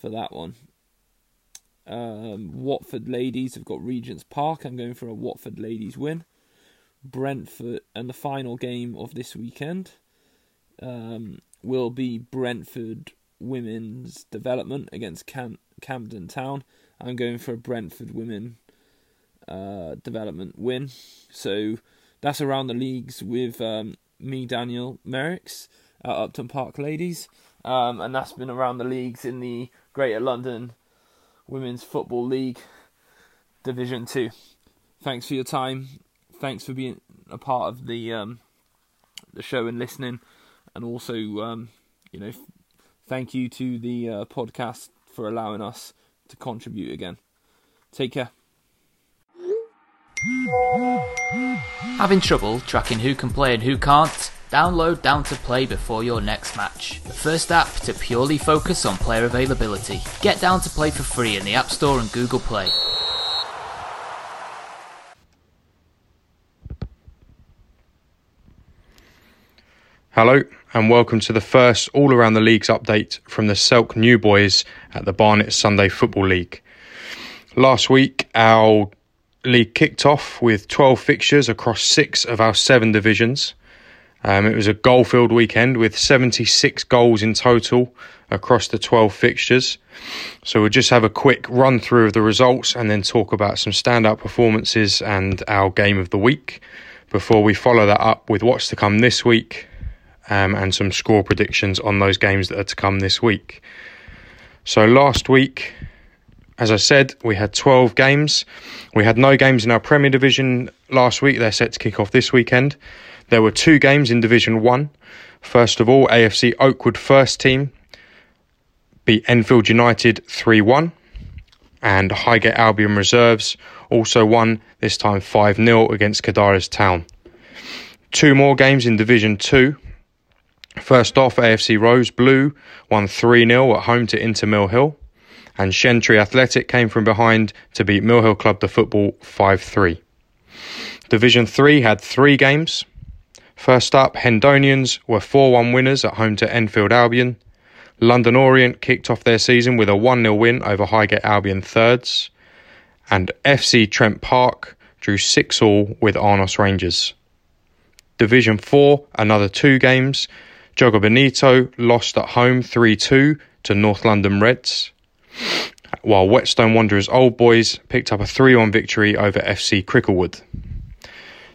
for that one. Um, Watford ladies have got Regent's Park. I'm going for a Watford ladies win. Brentford and the final game of this weekend um, will be Brentford women's development against Cam- Camden Town. I'm going for a Brentford women uh, development win. So that's around the leagues with um, me, Daniel Merricks at Upton Park Ladies, um, and that's been around the leagues in the Greater London Women's Football League Division Two. Thanks for your time. Thanks for being a part of the um, the show and listening, and also um, you know, thank you to the uh, podcast for allowing us to contribute again. Take care. Having trouble tracking who can play and who can't? Download Down to Play before your next match. The first app to purely focus on player availability. Get Down to Play for free in the App Store and Google Play. Hello, and welcome to the first All Around the Leagues update from the Selk New Boys at the Barnet Sunday Football League. Last week, our league kicked off with 12 fixtures across six of our seven divisions. Um, it was a goal filled weekend with 76 goals in total across the 12 fixtures. So we'll just have a quick run through of the results and then talk about some standout performances and our game of the week before we follow that up with what's to come this week um, and some score predictions on those games that are to come this week. So last week, as I said, we had 12 games. We had no games in our Premier Division last week. They're set to kick off this weekend. There were two games in Division 1. First of all, AFC Oakwood first team beat Enfield United 3 1. And Highgate Albion Reserves also won, this time 5 0 against Cadaris Town. Two more games in Division 2. First off, AFC Rose Blue won 3 0 at home to Inter Mill Hill, and Shentry Athletic came from behind to beat Mill Hill Club the Football 5 3. Division 3 had three games. First up, Hendonians were 4 1 winners at home to Enfield Albion. London Orient kicked off their season with a 1 0 win over Highgate Albion thirds. And FC Trent Park drew 6 all with Arnos Rangers. Division 4, another two games. Jogo Bonito lost at home 3 2 to North London Reds, while Whetstone Wanderers Old Boys picked up a 3 1 victory over FC Cricklewood.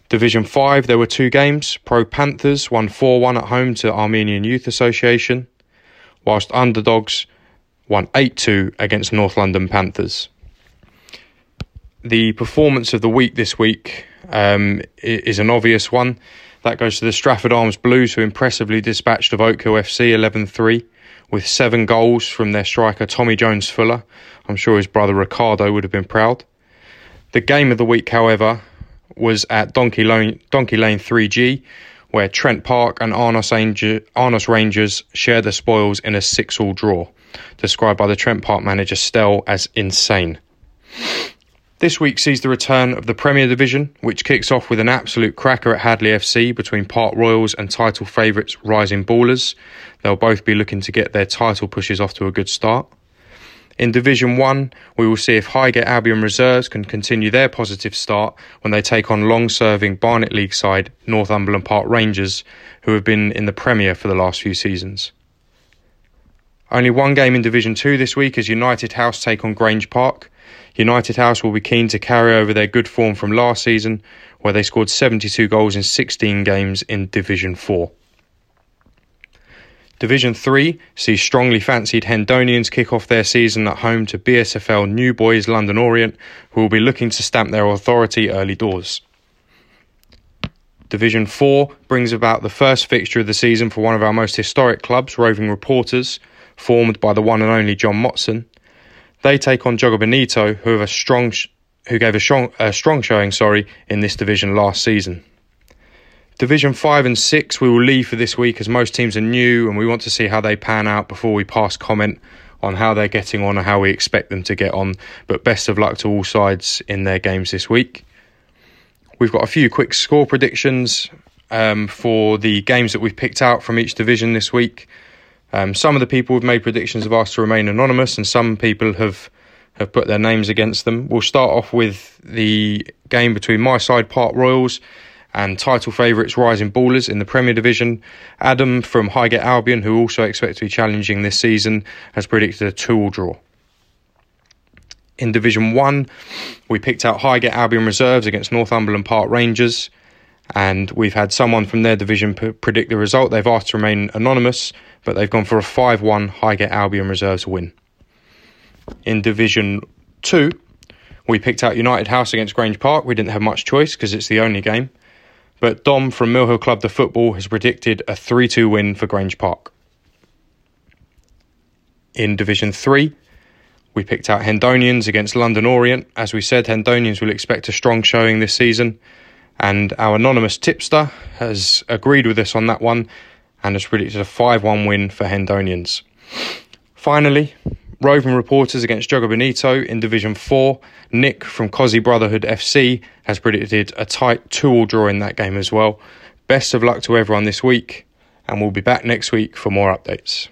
Division 5, there were two games. Pro Panthers won 4 1 at home to Armenian Youth Association, whilst Underdogs won 8 2 against North London Panthers. The performance of the week this week um, is an obvious one. That goes to the Stratford Arms Blues, who impressively dispatched of Oak Hill FC 11 3 with seven goals from their striker Tommy Jones Fuller. I'm sure his brother Ricardo would have been proud. The game of the week, however, was at Donkey Lane, Donkey Lane 3G, where Trent Park and Arnos, Angel, Arnos Rangers shared the spoils in a 6 all draw, described by the Trent Park manager Stell as insane. This week sees the return of the Premier Division, which kicks off with an absolute cracker at Hadley FC between Park Royals and title favourites Rising Ballers. They'll both be looking to get their title pushes off to a good start. In Division 1, we will see if Highgate Albion Reserves can continue their positive start when they take on long serving Barnet League side Northumberland Park Rangers, who have been in the Premier for the last few seasons. Only one game in Division 2 this week as United House take on Grange Park. United House will be keen to carry over their good form from last season, where they scored 72 goals in 16 games in Division 4. Division 3 sees strongly fancied Hendonians kick off their season at home to BSFL New Boys London Orient, who will be looking to stamp their authority early doors. Division 4 brings about the first fixture of the season for one of our most historic clubs, Roving Reporters, formed by the one and only John Motson. They take on Jogo Bonito, who have a strong, who gave a strong, a strong showing, sorry, in this division last season. Division 5 and 6 we will leave for this week as most teams are new and we want to see how they pan out before we pass comment on how they're getting on and how we expect them to get on. But best of luck to all sides in their games this week. We've got a few quick score predictions um, for the games that we've picked out from each division this week. Um, some of the people who've made predictions have asked to remain anonymous, and some people have have put their names against them. We'll start off with the game between my side, Park Royals, and title favourites Rising Ballers in the Premier Division. Adam from Highgate Albion, who also expect to be challenging this season, has predicted a two-all draw. In Division 1, we picked out Highgate Albion reserves against Northumberland Park Rangers, and we've had someone from their division p- predict the result. They've asked to remain anonymous, but they've gone for a 5 1 Highgate Albion reserves win. In Division 2, we picked out United House against Grange Park. We didn't have much choice because it's the only game. But Dom from Mill Hill Club the Football has predicted a 3 2 win for Grange Park. In Division 3, we picked out Hendonians against London Orient. As we said, Hendonians will expect a strong showing this season. And our anonymous tipster has agreed with us on that one and has predicted a 5 1 win for Hendonians. Finally, Roving Reporters against Joga Bonito in Division 4. Nick from Cosy Brotherhood FC has predicted a tight 2 all draw in that game as well. Best of luck to everyone this week, and we'll be back next week for more updates.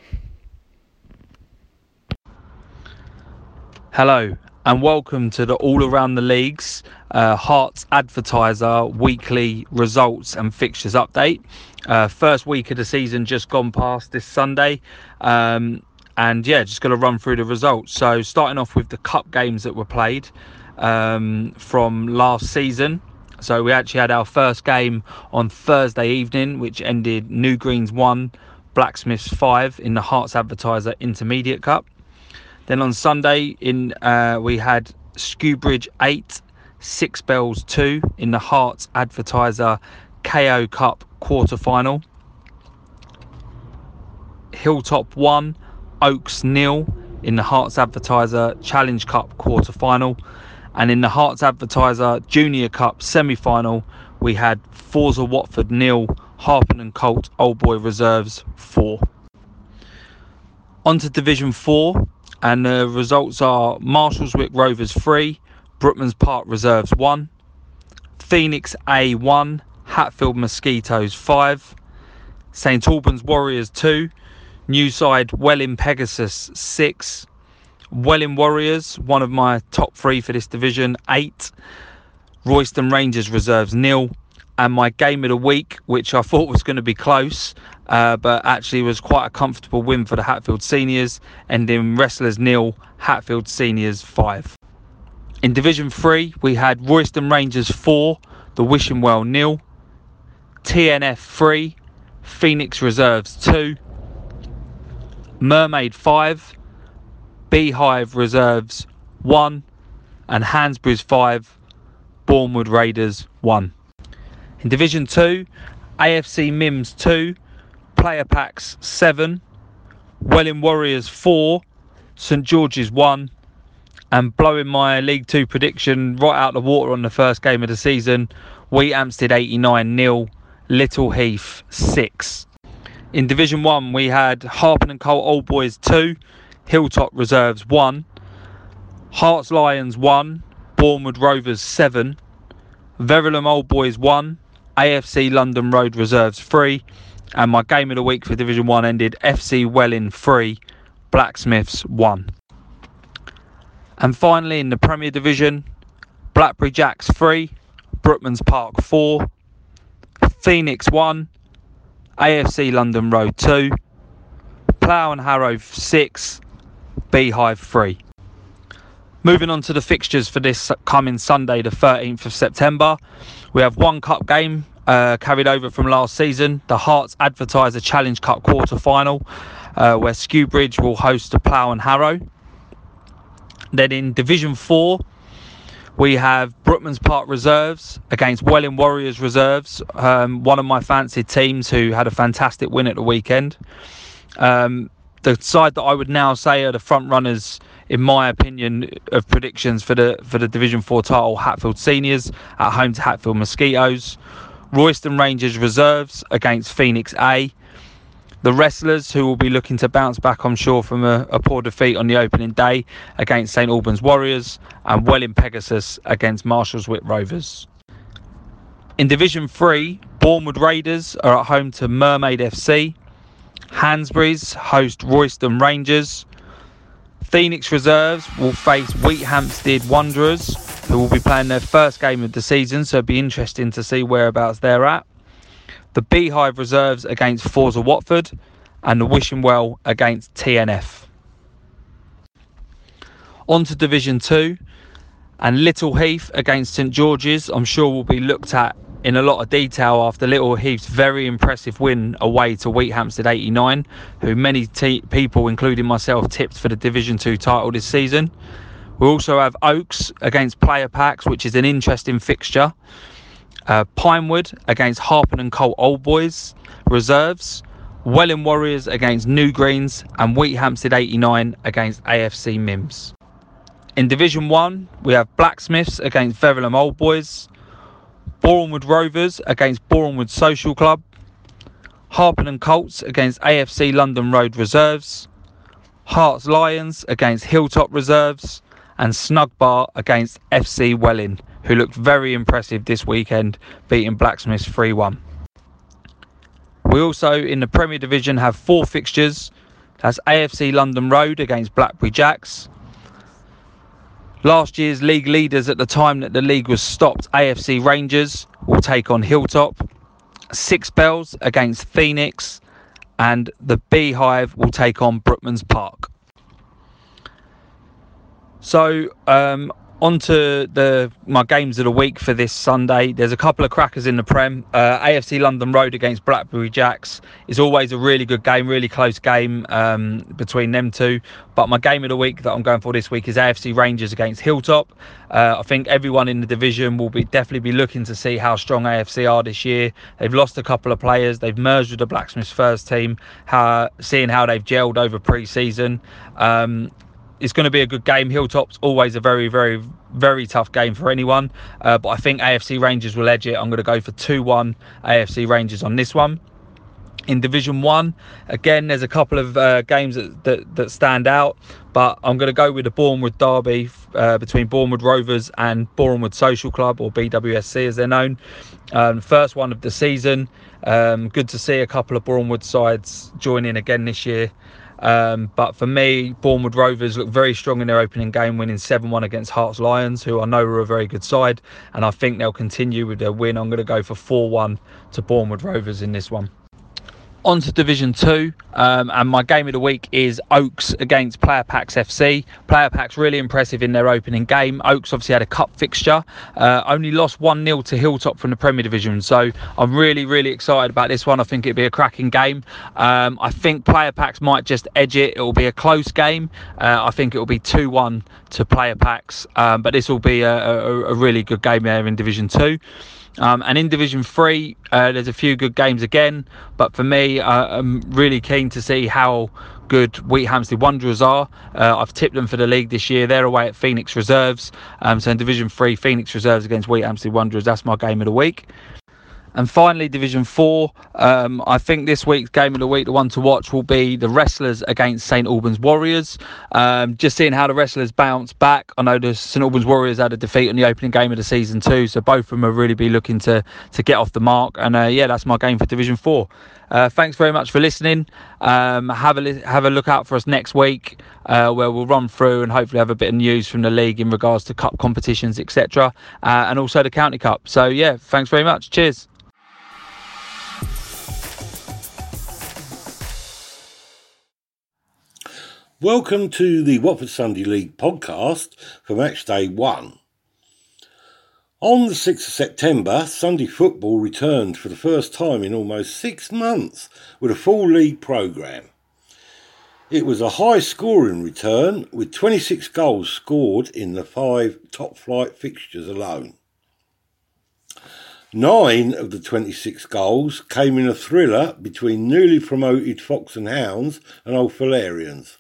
Hello and welcome to the All Around the Leagues uh, Herts Advertiser weekly results and fixtures update. Uh, first week of the season just gone past this Sunday. Um, and yeah, just going to run through the results. So, starting off with the cup games that were played um, from last season. So, we actually had our first game on Thursday evening, which ended New Greens 1, Blacksmiths 5 in the Herts Advertiser Intermediate Cup. Then on Sunday, in uh, we had Skewbridge 8, Six Bells 2 in the Herts Advertiser KO Cup quarter final. Hilltop 1, Oaks nil in the Herts Advertiser Challenge Cup quarter final. And in the Hearts Advertiser Junior Cup semi final, we had Forza Watford nil, Harpenden Colt Old Boy Reserves 4. On to Division 4, and the results are Marshalswick Rovers 3, Brookman's Park Reserves 1, Phoenix A 1, Hatfield Mosquitoes 5, St Albans Warriors 2, Newside Welling Pegasus 6, Welling Warriors, one of my top three for this division, 8, Royston Rangers Reserves nil, and my game of the week, which I thought was going to be close, uh, but actually was quite a comfortable win for the Hatfield Seniors, ending Wrestlers nil, Hatfield Seniors 5. In Division 3, we had Royston Rangers 4, the Wishing Well nil, TNF 3, Phoenix Reserves 2, Mermaid 5, Beehive Reserves 1, and Hansbridge 5, Bournemouth Raiders 1. In Division 2, AFC Mims 2, Player Packs 7, Welling Warriors 4, St George's 1, and blowing my League 2 prediction right out the water on the first game of the season, Wheathampstead 89 0, Little Heath 6. In Division 1, we had Harpenden Colt Old Boys 2, Hilltop Reserves 1, Herts Lions 1, Bournemouth Rovers 7, Verulam Old Boys 1, AFC London Road Reserves 3, and my game of the week for Division 1 ended FC Welling 3, Blacksmiths 1. And finally in the Premier Division, Blackberry Jacks 3, Brookman's Park 4, Phoenix 1, AFC London Road 2, Plough and Harrow 6, Beehive 3. Moving on to the fixtures for this coming Sunday, the 13th of September. We have one cup game uh, carried over from last season, the Herts Advertiser Challenge Cup quarter final, uh, where Skewbridge will host the Plough and Harrow. Then in Division 4, we have Brookman's Park Reserves against Welling Warriors Reserves, um, one of my fancied teams who had a fantastic win at the weekend. Um, the side that I would now say are the front runners, in my opinion, of predictions for the for the Division Four title, Hatfield Seniors at home to Hatfield Mosquitoes, Royston Rangers reserves against Phoenix A, the Wrestlers who will be looking to bounce back, I'm sure, from a, a poor defeat on the opening day against St Albans Warriors, and Welling Pegasus against Marshalswick Rovers. In Division 3, Bournemouth Raiders are at home to Mermaid FC. Hansbury's host Royston Rangers. Phoenix Reserves will face Wheathampstead Wanderers, who will be playing their first game of the season, so it'll be interesting to see whereabouts they're at. The Beehive Reserves against Forza Watford, and the Wishing Well against TNF. On to Division 2, and Little Heath against St George's, I'm sure will be looked at in a lot of detail after Little Heath's very impressive win away to Wheathampstead 89, who many te- people, including myself, tipped for the Division 2 title this season. We also have Oaks against Player Packs, which is an interesting fixture. Uh, Pinewood against Harpenden Colt Old Boys reserves. Welling Warriors against New Greens and Wheathampstead 89 against AFC Mims. In Division 1, we have Blacksmiths against Verulam Old Boys, Bournemouth Rovers against Bournemouth Social Club, Harpenden Colts against AFC London Road Reserves, Herts Lions against Hilltop Reserves, and Snug Bar against FC Welling, who looked very impressive this weekend, beating Blacksmiths 3 1. We also, in the Premier Division, have four fixtures. That's AFC London Road against Blackberry Jacks, Last year's league leaders at the time that the league was stopped, AFC Rangers, will take on Hilltop. Six Bells against Phoenix, and the Beehive will take on Brookman's Park. So, um, on to the my games of the week for this Sunday. There's a couple of crackers in the Prem. Uh, AFC London Road against Blackberry Jacks is always a really good game, really close game um, between them two. But my game of the week that I'm going for this week is AFC Rangers against Hilltop. Uh, I think everyone in the division will be definitely be looking to see how strong AFC are this year. They've lost a couple of players. They've merged with the Blacksmiths first team. How, seeing how they've gelled over pre-season. Um, it's going to be a good game. Hilltop's always a very, very, very tough game for anyone. Uh, but I think AFC Rangers will edge it. I'm going to go for 2 1 AFC Rangers on this one. In Division 1, again, there's a couple of uh, games that, that, that, stand out, but I'm going to go with the Bournemouth derby uh, between Bournemouth Rovers and Bournemouth Social Club, or BWSC as they're known. Um, first one of the season. Um, good to see a couple of Bournemouth sides join in again this year. Um, but for me, Bournemouth Rovers look very strong in their opening game, winning 7 1 against Herts Lions, who I know are a very good side. And I think they'll continue with their win. I'm going to go for 4 1 to Bournemouth Rovers in this one on to Division 2, um, and my game of the week is Oaks against Player Packs FC. Player Packs really impressive in their opening game. Oaks obviously had a cup fixture, uh, only lost 1 0 to Hilltop from the Premier Division, so I'm really, really excited about this one. I think it'll be a cracking game. Um, I think Player Packs might just edge it, it will be a close game. Uh, I think it will be 2 1 to Player Packs, um, but this will be a, a, a really good game there in Division 2. Um, and in Division 3, uh, there's a few good games again, but for me, uh, I'm really keen to see how good Wheathampstead Wanderers are. Uh, I've tipped them for the league this year. They're away at Phoenix Reserves. Um, so in Division 3, Phoenix Reserves against Wheathampstead Wanderers. That's my game of the week. And finally, Division 4, um, I think this week's game of the week, the one to watch, will be the Wrestlers against St Albans Warriors. Um, just seeing how the Wrestlers bounce back. I know the St Albans Warriors had a defeat in the opening game of the season too, so both of them will really be looking to, to get off the mark. And uh, yeah, that's my game for Division 4. Uh, thanks very much for listening. Um, have a li- have a look out for us next week, uh, where we'll run through and hopefully have a bit of news from the league in regards to cup competitions, etc., uh, and also the county cup. So yeah, thanks very much. Cheers. Welcome to the Watford Sunday League podcast for match day one. On the 6th of September, Sunday football returned for the first time in almost six months with a full league programme. It was a high scoring return with 26 goals scored in the five top flight fixtures alone. Nine of the 26 goals came in a thriller between newly promoted Fox and Hounds and Old Fullerians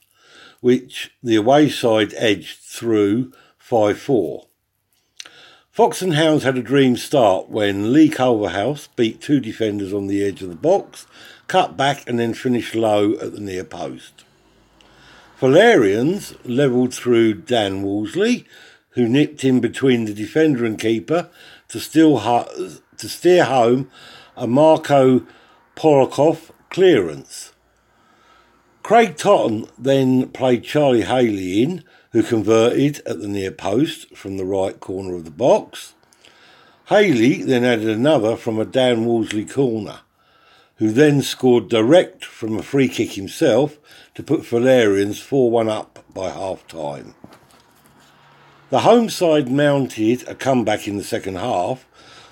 which the away side edged through 5 4. Fox and Hounds had a dream start when Lee Culverhouse beat two defenders on the edge of the box, cut back and then finished low at the near post. Fullerians levelled through Dan Wolseley, who nipped in between the defender and keeper to, still to steer home a Marco Polakov clearance. Craig Totten then played Charlie Haley in, who converted at the near post from the right corner of the box. Haley then added another from a Dan Wolseley corner, who then scored direct from a free kick himself to put Fullerians 4 1 up by half time. The home side mounted a comeback in the second half,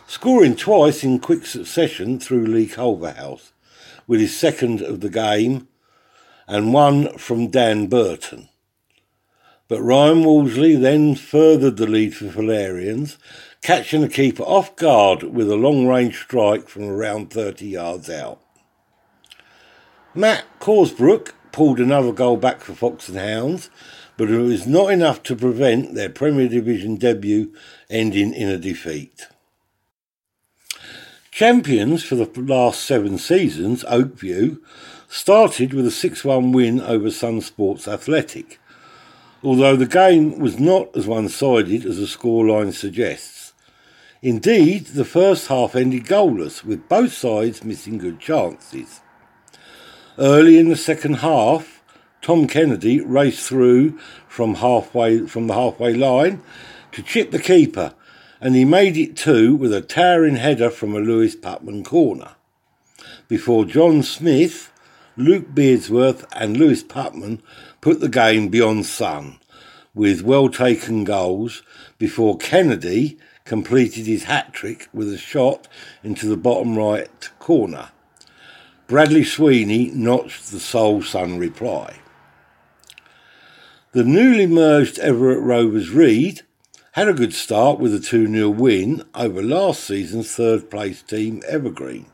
scoring twice in quick succession through Lee Culverhouse, with his second of the game and one from Dan Burton. But Ryan Wolseley then furthered the lead for Fullerians, catching the keeper off guard with a long range strike from around 30 yards out. Matt Colebrook pulled another goal back for Fox and Hounds, but it was not enough to prevent their Premier Division debut ending in a defeat. Champions for the last seven seasons, Oakview, started with a 6 1 win over Sun Sports Athletic, although the game was not as one sided as the scoreline suggests. Indeed, the first half ended goalless, with both sides missing good chances. Early in the second half, Tom Kennedy raced through from halfway from the halfway line to chip the keeper, and he made it two with a towering header from a Lewis Putman corner. Before John Smith Luke Beardsworth and Lewis Putman put the game beyond Sun with well taken goals before Kennedy completed his hat trick with a shot into the bottom right corner. Bradley Sweeney notched the sole Sun reply. The newly merged Everett Rovers Reed had a good start with a 2 0 win over last season's third place team Evergreen.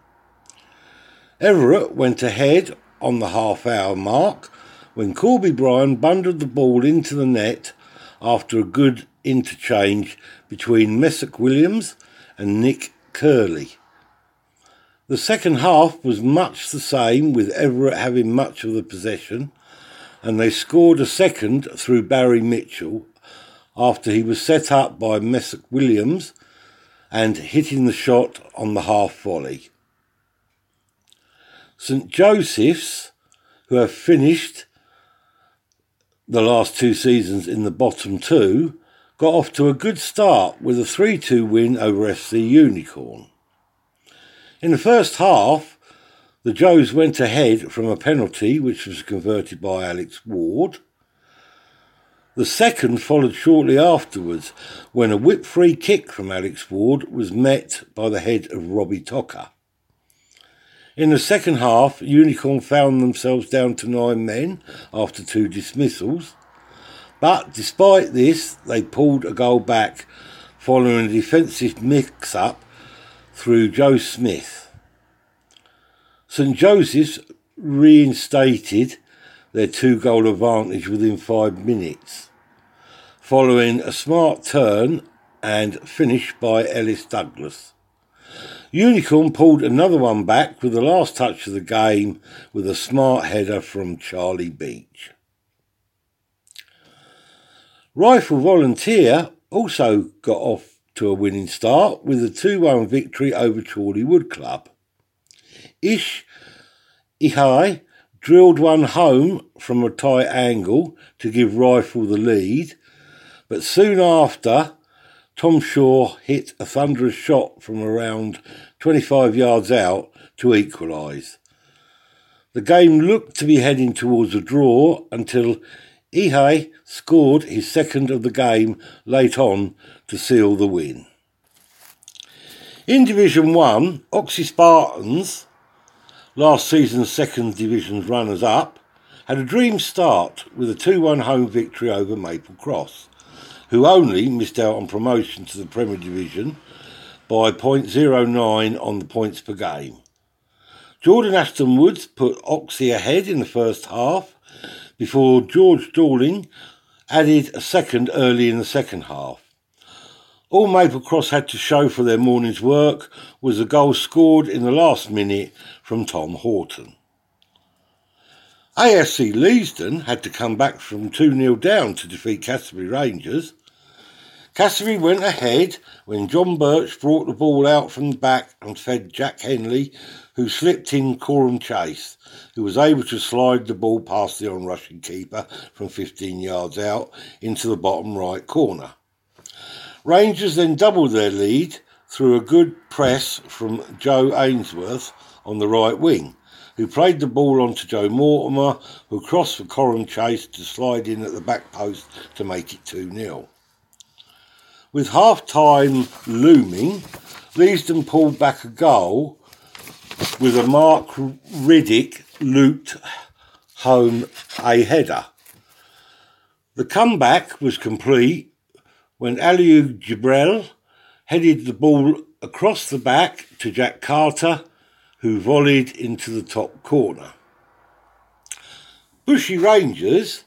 Everett went ahead on the half hour mark when Corby Bryan bundled the ball into the net after a good interchange between Messick Williams and Nick Curley. The second half was much the same, with Everett having much of the possession, and they scored a second through Barry Mitchell after he was set up by Messick Williams and hitting the shot on the half volley. St Joseph's, who have finished the last two seasons in the bottom two, got off to a good start with a 3 2 win over FC Unicorn. In the first half, the Joes went ahead from a penalty which was converted by Alex Ward. The second followed shortly afterwards when a whip free kick from Alex Ward was met by the head of Robbie Tocker. In the second half, Unicorn found themselves down to nine men after two dismissals. But despite this, they pulled a goal back following a defensive mix up through Joe Smith. St Joseph's reinstated their two goal advantage within five minutes, following a smart turn and finish by Ellis Douglas. Unicorn pulled another one back with the last touch of the game with a smart header from Charlie Beach. Rifle Volunteer also got off to a winning start with a 2 1 victory over Chorley Wood Club. Ish Ihai drilled one home from a tight angle to give Rifle the lead, but soon after Tom Shaw hit a thunderous shot from around 25 yards out to equalise. The game looked to be heading towards a draw until Ihe scored his second of the game late on to seal the win. In Division 1, Oxhey Spartans, last season's second division's runners up, had a dream start with a 2 1 home victory over Maple Cross who only missed out on promotion to the Premier Division by 0.09 on the points per game. Jordan Ashton Woods put Oxhey ahead in the first half before George Dorling added a second early in the second half. All Maple Cross had to show for their morning's work was a goal scored in the last minute from Tom Horton. AFC Leavesden had to come back from 2 0 down to defeat Cassiobury Rangers Cassidy went ahead when John Birch brought the ball out from the back and fed Jack Henley, who slipped in Coram Chase, who was able to slide the ball past the on-rushing keeper from 15 yards out into the bottom right corner. Rangers then doubled their lead through a good press from Joe Ainsworth on the right wing, who played the ball on to Joe Mortimer, who crossed for Coram Chase to slide in at the back post to make it 2 0. With half time looming, Leavesden pulled back a goal with a Mark Riddick looped home a header. The comeback was complete when Aliou Jibril headed the ball across the back to Jack Carter, who volleyed into the top corner. Bushey Rangers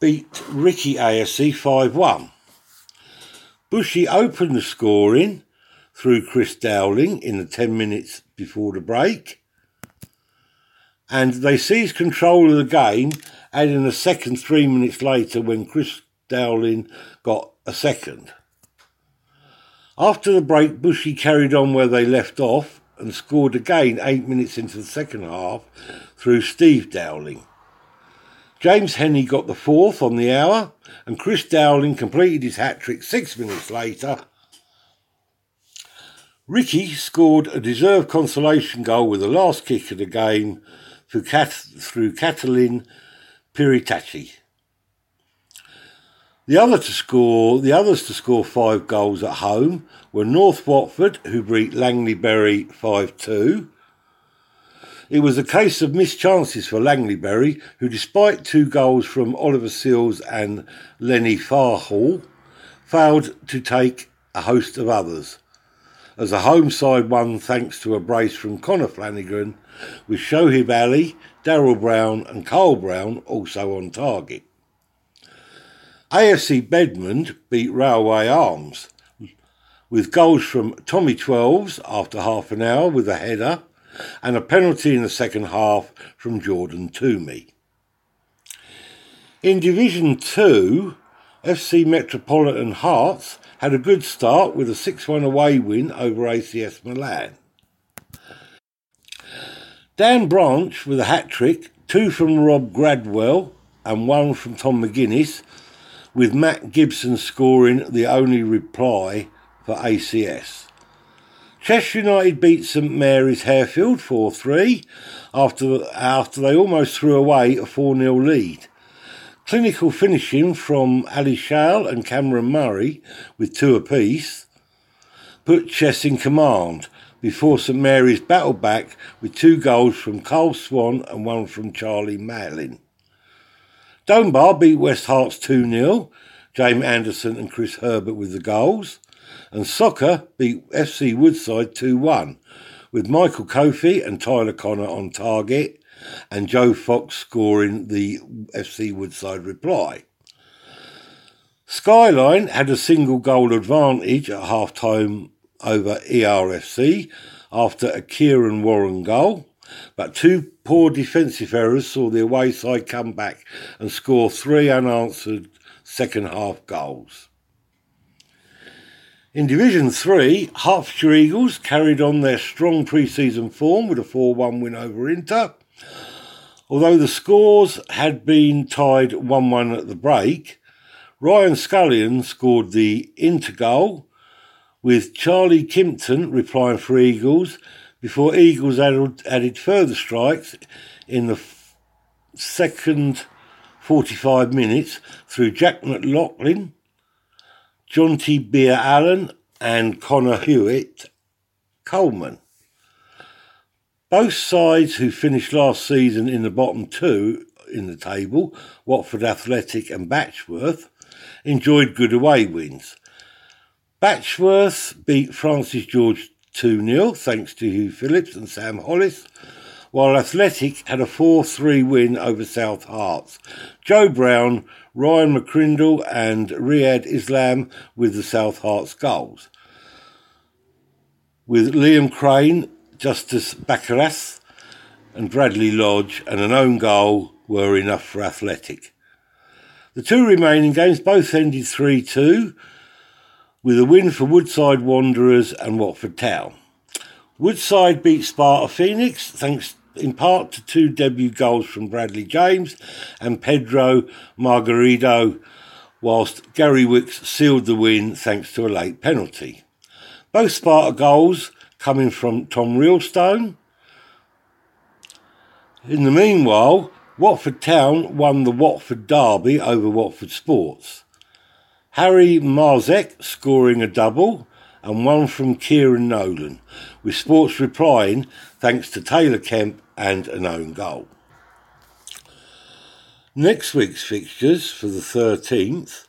beat Ricky ASC 5 1. Bushey opened the scoring through Chris Dowling in the 10 minutes before the break. And they seized control of the game, adding a second three minutes later when Chris Dowling got a second. After the break, Bushey carried on where they left off and scored again eight minutes into the second half through Steve Dowling. James Henney got the fourth on the hour, and Chris Dowling completed his hat trick six minutes later. Ricky scored a deserved consolation goal with the last kick of the game through, Cat- through Catalin Piritacci. The other to score, the others to score five goals at home were North Watford, who beat Langleybury five two, it was a case of missed chances for Langleybury, who, despite two goals from Oliver Seals and Lenny Farhall, failed to take a host of others. As the home side won thanks to a brace from Connor Flanagan, with Shohib Ali, Daryl Brown, and Carl Brown also on target. AFC Bedmond beat Railway Arms with goals from Tommy Twelves after half an hour with a header and a penalty in the second half from Jordan Toomey. In Division 2, FC Metropolitan Hearts had a good start with a 6 1 away win over ACS Milan. Dan Branch with a hat trick, two from Rob Gradwell and one from Tom McGuinness, with Matt Gibson scoring the only reply for ACS. Chester United beat St Mary's Harefield 4 3 after, after they almost threw away a 4 0 lead. Clinical finishing from Ali Shale and Cameron Murray with two apiece put Chess in command before St Mary's battled back with two goals from Carl Swan and one from Charlie Malin. Dunbar beat West Herts 2 0, James Anderson and Chris Herbert with the goals and Soccer beat FC Woodside 2 1, with Michael Kofi and Tyler Connor on target, and Joe Fox scoring the FC Woodside reply. Skyline had a single goal advantage at half time over ERFC after a Kieran Warren goal, but two poor defensive errors saw the away side come back and score three unanswered second half goals. In Division 3, Hertfordshire Eagles carried on their strong pre season form with a 4 1 win over Inter. Although the scores had been tied 1 1 at the break, Ryan Scullion scored the Inter goal, with Charlie Kimpton replying for Eagles before Eagles added, added further strikes in the f- second 45 minutes through Jack McLaughlin John T. Beer Allen and Connor Hewitt Coleman. Both sides who finished last season in the bottom two in the table, Watford Athletic and Batchworth, enjoyed good away wins. Batchworth beat Francis George 2 0 thanks to Hugh Phillips and Sam Hollis, while Athletic had a 4 3 win over South Herts. Joe Brown Ryan McCrindle and Riyad Islam with the South Herts goals. With Liam Crane, Justice Baccaras, and Bradley Lodge and an own goal were enough for Athletic. The two remaining games both ended 3 2, with a win for Woodside Wanderers and Watford Town. Woodside beat Sparta Phoenix thanks in part to two debut goals from Bradley James and Pedro Margarito, whilst Gary Wicks sealed the win thanks to a late penalty. Both Sparta goals coming from Tom Realstone. In the meanwhile, Watford Town won the Watford Derby over Watford Sports. Harry Marzek scoring a double and one from Kieran Nolan, with Sports replying thanks to Taylor Kemp and an own goal. Next week's fixtures for the 13th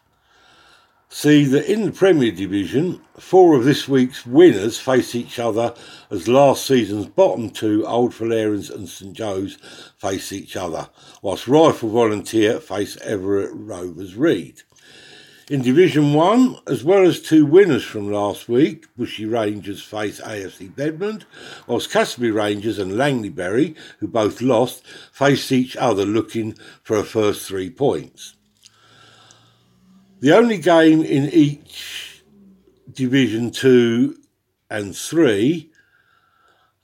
see that in the Premier Division, four of this week's winners face each other as last season's bottom two, Old Fullerians and St Joe's, face each other, whilst Rifle Volunteer face Everett Rovers Reed. In Division 1, as well as two winners from last week, Bushey Rangers face AFC Bedmond, whilst Casby Rangers and Langleybury, who both lost, faced each other looking for a first three points. The only game in each Division 2 and 3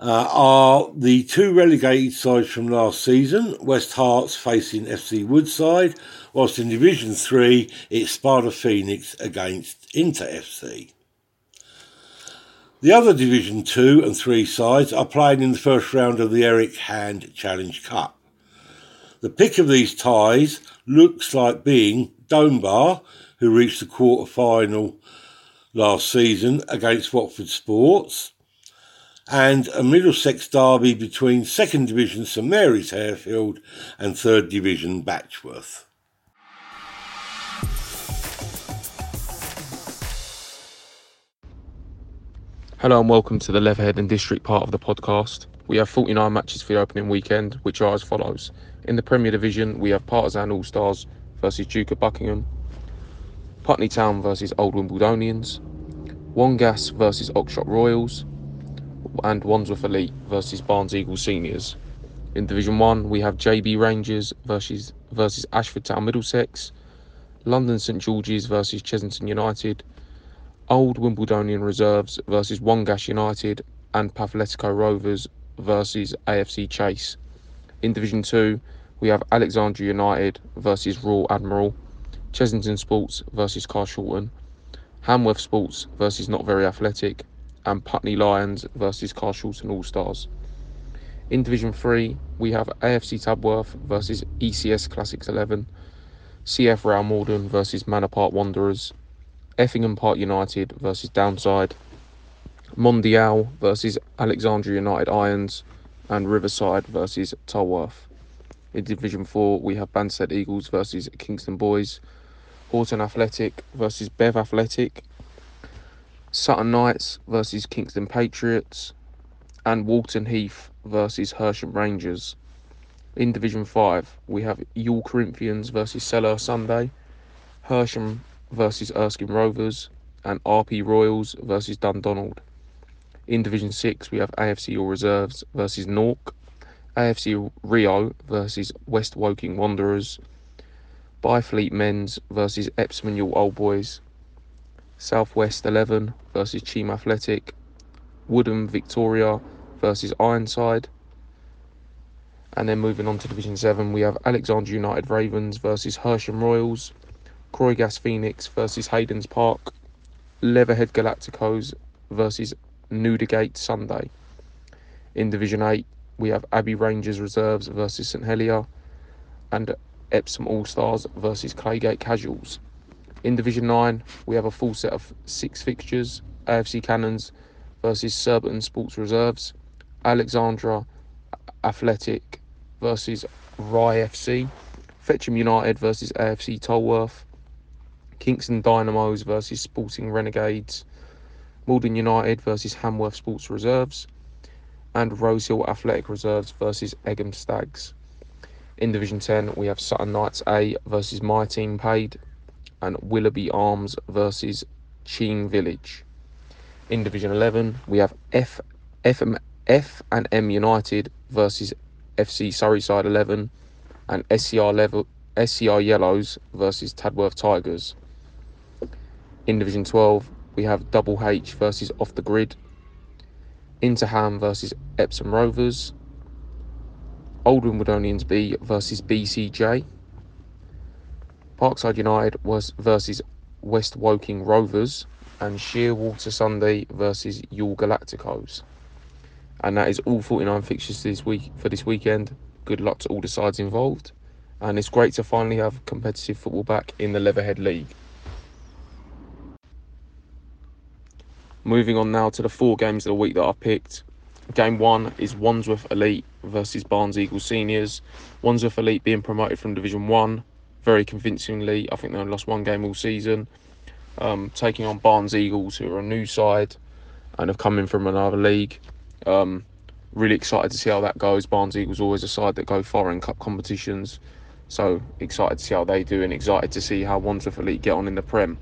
uh, are the two relegated sides from last season, West Herts facing FC Woodside, whilst in Division 3 it's Sparta Phoenix against Inter FC. The other Division 2 and 3 sides are playing in the first round of the Eric Hand Challenge Cup. The pick of these ties looks like being Dunbar, who reached the quarter final last season against Watford Sports, and a Middlesex derby between Second Division St Mary's Harefield and Third Division Batchworth. Hello and welcome to the Leatherhead and District part of the podcast. We have 49 matches for the opening weekend, which are as follows. In the Premier Division, we have Partisan All Stars versus Duke of Buckingham, Putney Town versus Old Wimbledonians, Wongas versus Oxshott Royals, and Wandsworth Elite versus Barnes Eagles Seniors. In Division 1, we have JB Rangers versus, versus Ashford Town Middlesex, London St George's versus Chessington United, Old Wimbledonian Reserves versus Wongash United, and Pathletico Rovers versus AFC Chase. In Division 2, we have Alexandria United versus Royal Admiral, Chessington Sports versus Carshalton, Hamworth Sports versus Not Very Athletic, and Putney Lions versus Carshalton All Stars. In Division 3, we have AFC Tadworth versus ECS Classics 11, CF Round Morden versus Manor Park Wanderers, Effingham Park United versus Downside, Mondial versus Alexandria United Irons, and Riverside versus Tolworth. In Division 4, we have Banstead Eagles versus Kingston Boys, Horton Athletic versus Bev Athletic, Sutton Knights versus Kingston Patriots, and Walton Heath versus Hersham Rangers. In Division 5, we have Yule Corinthians versus Seller Sunday, Hersham versus Erskine Rovers, and RP Royals versus Dundonald. In Division 6, we have AFC All Reserves versus Nork, AFC Rio versus West Woking Wanderers, Byfleet Men's versus Epsom Ewell Old Boys, Southwest 11 versus Cheam Athletic, Woodham Victoria versus Ironside. And then moving on to Division 7, we have Alexandra United Ravens versus Hersham Royals, Croygas Phoenix versus Hayden's Park, Leatherhead Galacticos versus Newdigate Sunday. In Division 8, we have Abbey Rangers Reserves versus St Helier, and Epsom All Stars versus Claygate Casuals. In Division 9, we have a full set of six fixtures AFC Cannons versus Surbiton Sports Reserves, Alexandra Athletic versus Rye FC, Fetcham United versus AFC Tolworth, Kingston Dynamos versus Sporting Renegades, Malden United versus Hamworth Sports Reserves, and Rosehill Athletic Reserves versus Egham Stags. In Division 10, we have Sutton Knights A versus My Team Paid, and Willoughby Arms versus Cheam Village. In Division 11, we have F, F, F and M United versus FC Surrey Side 11 and SCR level SCR Yellows versus Tadworth Tigers. In Division 12, we have Double H versus Off the Grid, Interham versus Epsom Rovers, Old Wimbledonians B versus BCJ, Parkside United was versus West Woking Rovers, and Shearwater Sunday versus Youghal Galacticos. And that is all 49 fixtures this week for this weekend. Good luck to all the sides involved, and it's great to finally have competitive football back in the Leatherhead League. Moving on now to the four games of the week that I picked. Game one is Wandsworth Elite versus Barnes Eagles Seniors. Wandsworth Elite being promoted from Division One very convincingly. I think they only lost one game all season. Um, taking on Barnes Eagles, who are a new side and have come in from another league. Um, really excited to see how that goes. Barnes Eagles always a side that go far in cup competitions, so excited to see how they do and excited to see how Wandsworth Elite get on in the Prem.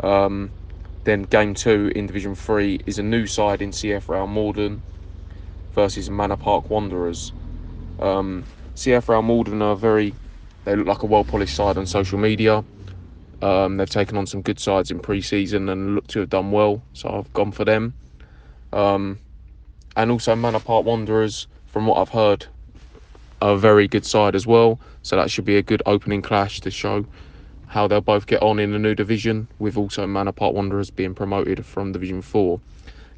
Um, then game two in Division Three is a new side in CF Rail Morden versus Manor Park Wanderers. Um, CF Rail Morden are very, they look like a well polished side on social media. Um, they've taken on some good sides in pre-season and look to have done well, so I've gone for them. Um, and also Manor Park Wanderers, from what I've heard, are a very good side as well. So that should be a good opening clash to show how they'll both get on in the new division, with also Manor Park Wanderers being promoted from Division 4.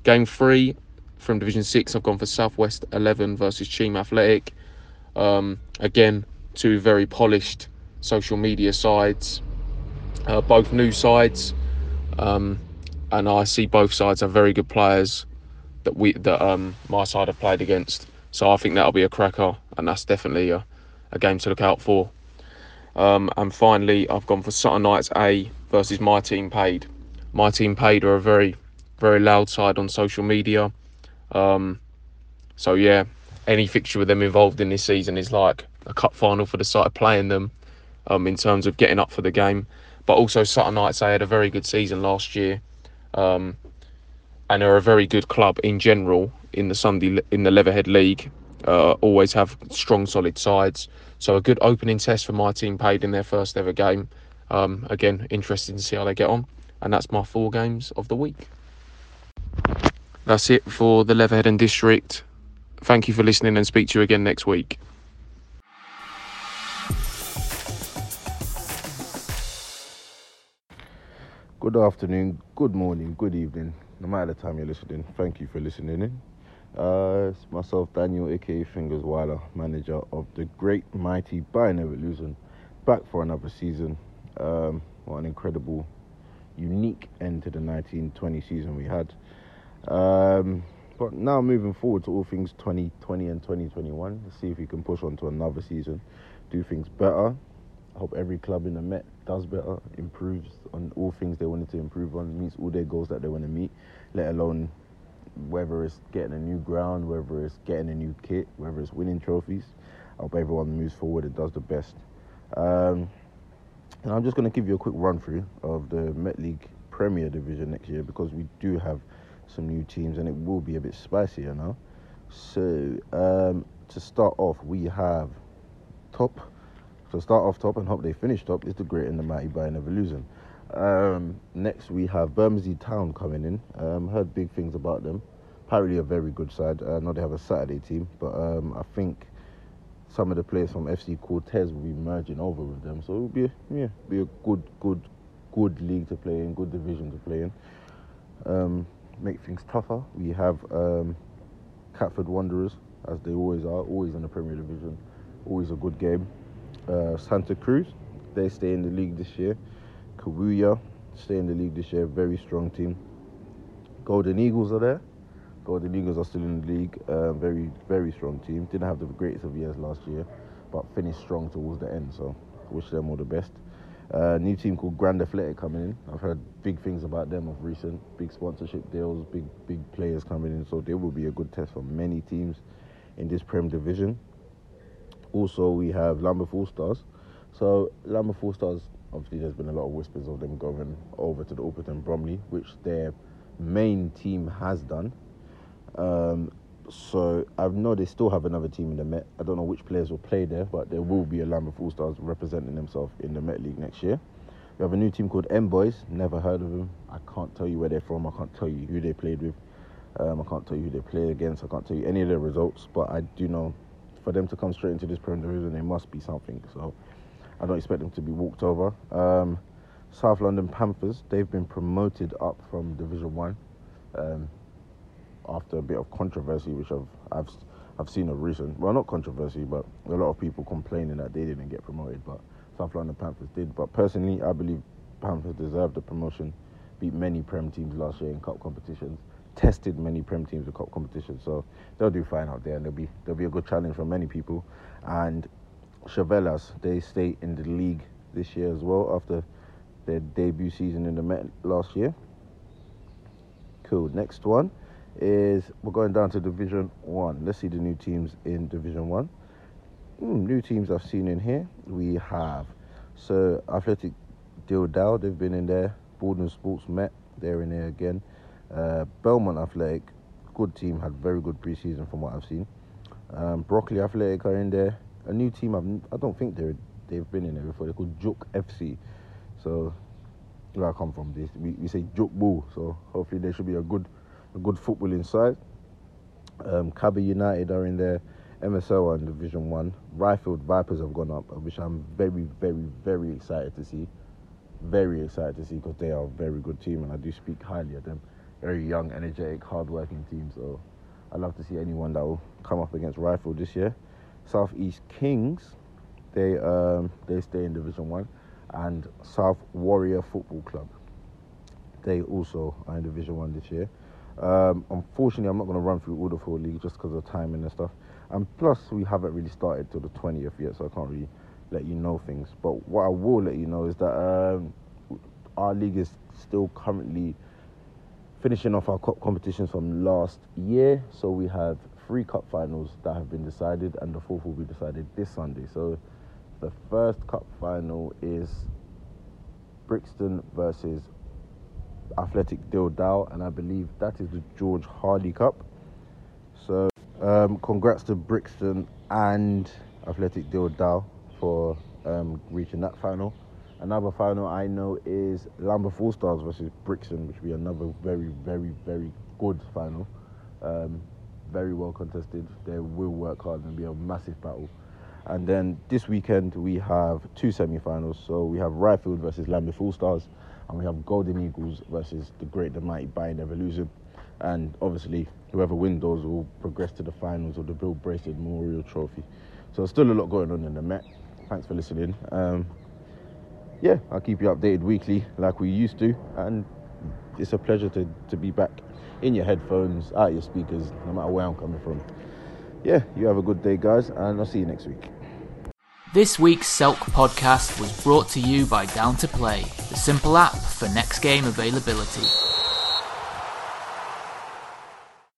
Game 3 from Division 6, I've gone for Southwest 11 versus Cheam Athletic. Um, again, two very polished social media sides, uh, both new sides, um, and I see both sides are very good players that we that um, my side have played against. So I think that'll be a cracker, and that's definitely a, a game to look out for. Um, and finally, I've gone for Sutton Knights A versus My Team Paid. My Team Paid are a very, very loud side on social media. Um, so yeah, any fixture with them involved in this season is like a cup final for the side playing them. Um, in terms of getting up for the game, but also Sutton Knights they had a very good season last year, um, and are a very good club in general in the Sunday in the Leatherhead League. Uh, always have strong, solid sides. So a good opening test for my team paid in their first ever game. Um, again, interesting to see how they get on. And that's my four games of the week. That's it for the Leatherhead and District. Thank you for listening and speak to you again next week. Good afternoon, good morning, good evening, no matter the time you're listening. Thank you for listening in. Uh, it's myself, Daniel, aka Fingers Weiler, manager of the great, mighty Buy Never Losing, back for another season. Um, what an incredible, unique end to the 1920 season we had. Um, but now moving forward to all things 2020 and 2021, let's see if we can push on to another season, do things better. Hope every club in the Met does better, improves on all things they wanted to improve on, meets all their goals that they want to meet, let alone whether it's getting a new ground, whether it's getting a new kit, whether it's winning trophies. I hope everyone moves forward and does the best. Um, and I'm just going to give you a quick run through of the Met League Premier Division next year because we do have some new teams and it will be a bit spicier now. So um, to start off, we have top. So start off top and hope they finish top is the Great and the Mighty by Never Losing. Um, next, we have Bermondsey Town coming in. Um, heard big things about them. Apparently, a very good side. I know they have a Saturday team, but um, I think some of the players from FC Cortez will be merging over with them. So it will be a, yeah, be a good, good, good league to play in, good division to play in. Um, make things tougher. We have um, Catford Wanderers, as they always are, always in the Premier Division. Always a good game. Uh, Santa Cruz, they stay in the league this year. Kawuya stay in the league this year, very strong team. Golden Eagles are there. Golden Eagles are still in the league, uh, very very strong team. Didn't have the greatest of years last year, but finished strong towards the end. So wish them all the best. Uh, new team called Grand Athletic coming in. I've heard big things about them of recent. Big sponsorship deals, big big players coming in. So they will be a good test for many teams in this Prem division. Also, we have Lambeth All Stars. So Lambeth All Stars, obviously, there's been a lot of whispers of them going over to the Alperton Bromley, which their main team has done. Um, so I know they still have another team in the Met. I don't know which players will play there, but there will be a Lambeth All Stars representing themselves in the Met League next year. We have a new team called M Boys. Never heard of them. I can't tell you where they're from. I can't tell you who they played with. Um, I can't tell you who they play against. I can't tell you any of their results. But I do know for them to come straight into this Premier Division, they must be something. So I don't expect them to be walked over. Um, South London Panthers. They've been promoted up from Division One um, after a bit of controversy, which I've I've I've seen a recent. Well, not controversy, but a lot of people complaining that they didn't get promoted, but South London Panthers did. But personally, I believe Panthers deserved the promotion. Beat many Prem teams last year in cup competitions. Tested many Prem teams in cup competitions, so they'll do fine out there, and they'll be there'll be a good challenge for many people. And Chevelas, they stay in the league this year as well after their debut season in the Met last year. Cool. Next one is we're going down to Division One. Let's see the new teams in Division One. Mm, new teams I've seen in here. We have so Athletic Dildal, they've been in there. Borden Sports Met, they're in there again. Uh, Belmont Athletic, good team, had very good preseason from what I've seen. Um, Broccoli Athletic are in there. A new team I've, I don't think they're they've been in there before. They're called Juk FC. So where I come from, this we, we say Juk Bull. So hopefully there should be a good a good football inside. Um, United are in there. MSL are in Division One. Ryfield Vipers have gone up, which I'm very, very, very excited to see. Very excited to see because they are a very good team, and I do speak highly of them. Very young, energetic, hard-working team. So I'd love to see anyone that will come up against Rifle this year. Southeast Kings, they um, they stay in Division One, and South Warrior Football Club. They also are in Division One this year. Um, unfortunately, I'm not going to run through all the four leagues just because of timing and stuff. And plus, we haven't really started till the 20th yet, so I can't really let you know things. But what I will let you know is that um, our league is still currently finishing off our cup competitions from last year. So we have three cup finals that have been decided, and the fourth will be decided this Sunday. So the first cup final is Brixton versus Athletic Dildal, and I believe that is the George Hardy Cup. So, um, congrats to Brixton and Athletic Dildal for um, reaching that final. Another final I know is Lambeth All Stars versus Brixton, which will be another very, very, very good final. Um, very well contested. They will work hard and be a massive battle. And then this weekend we have two semi-finals. So we have Ryfield versus Lambeth All Stars, and we have Golden Eagles versus the Great, the Mighty Bayern Evolution. And obviously, whoever wins those will progress to the finals of the Bill Bracelet Memorial Trophy. So still a lot going on in the Met. Thanks for listening. Um, yeah, I'll keep you updated weekly like we used to, and it's a pleasure to, to be back in your headphones, out your speakers, no matter where I'm coming from. Yeah, you have a good day, guys, and I'll see you next week. This week's Selk podcast was brought to you by Down to Play, the simple app for next game availability.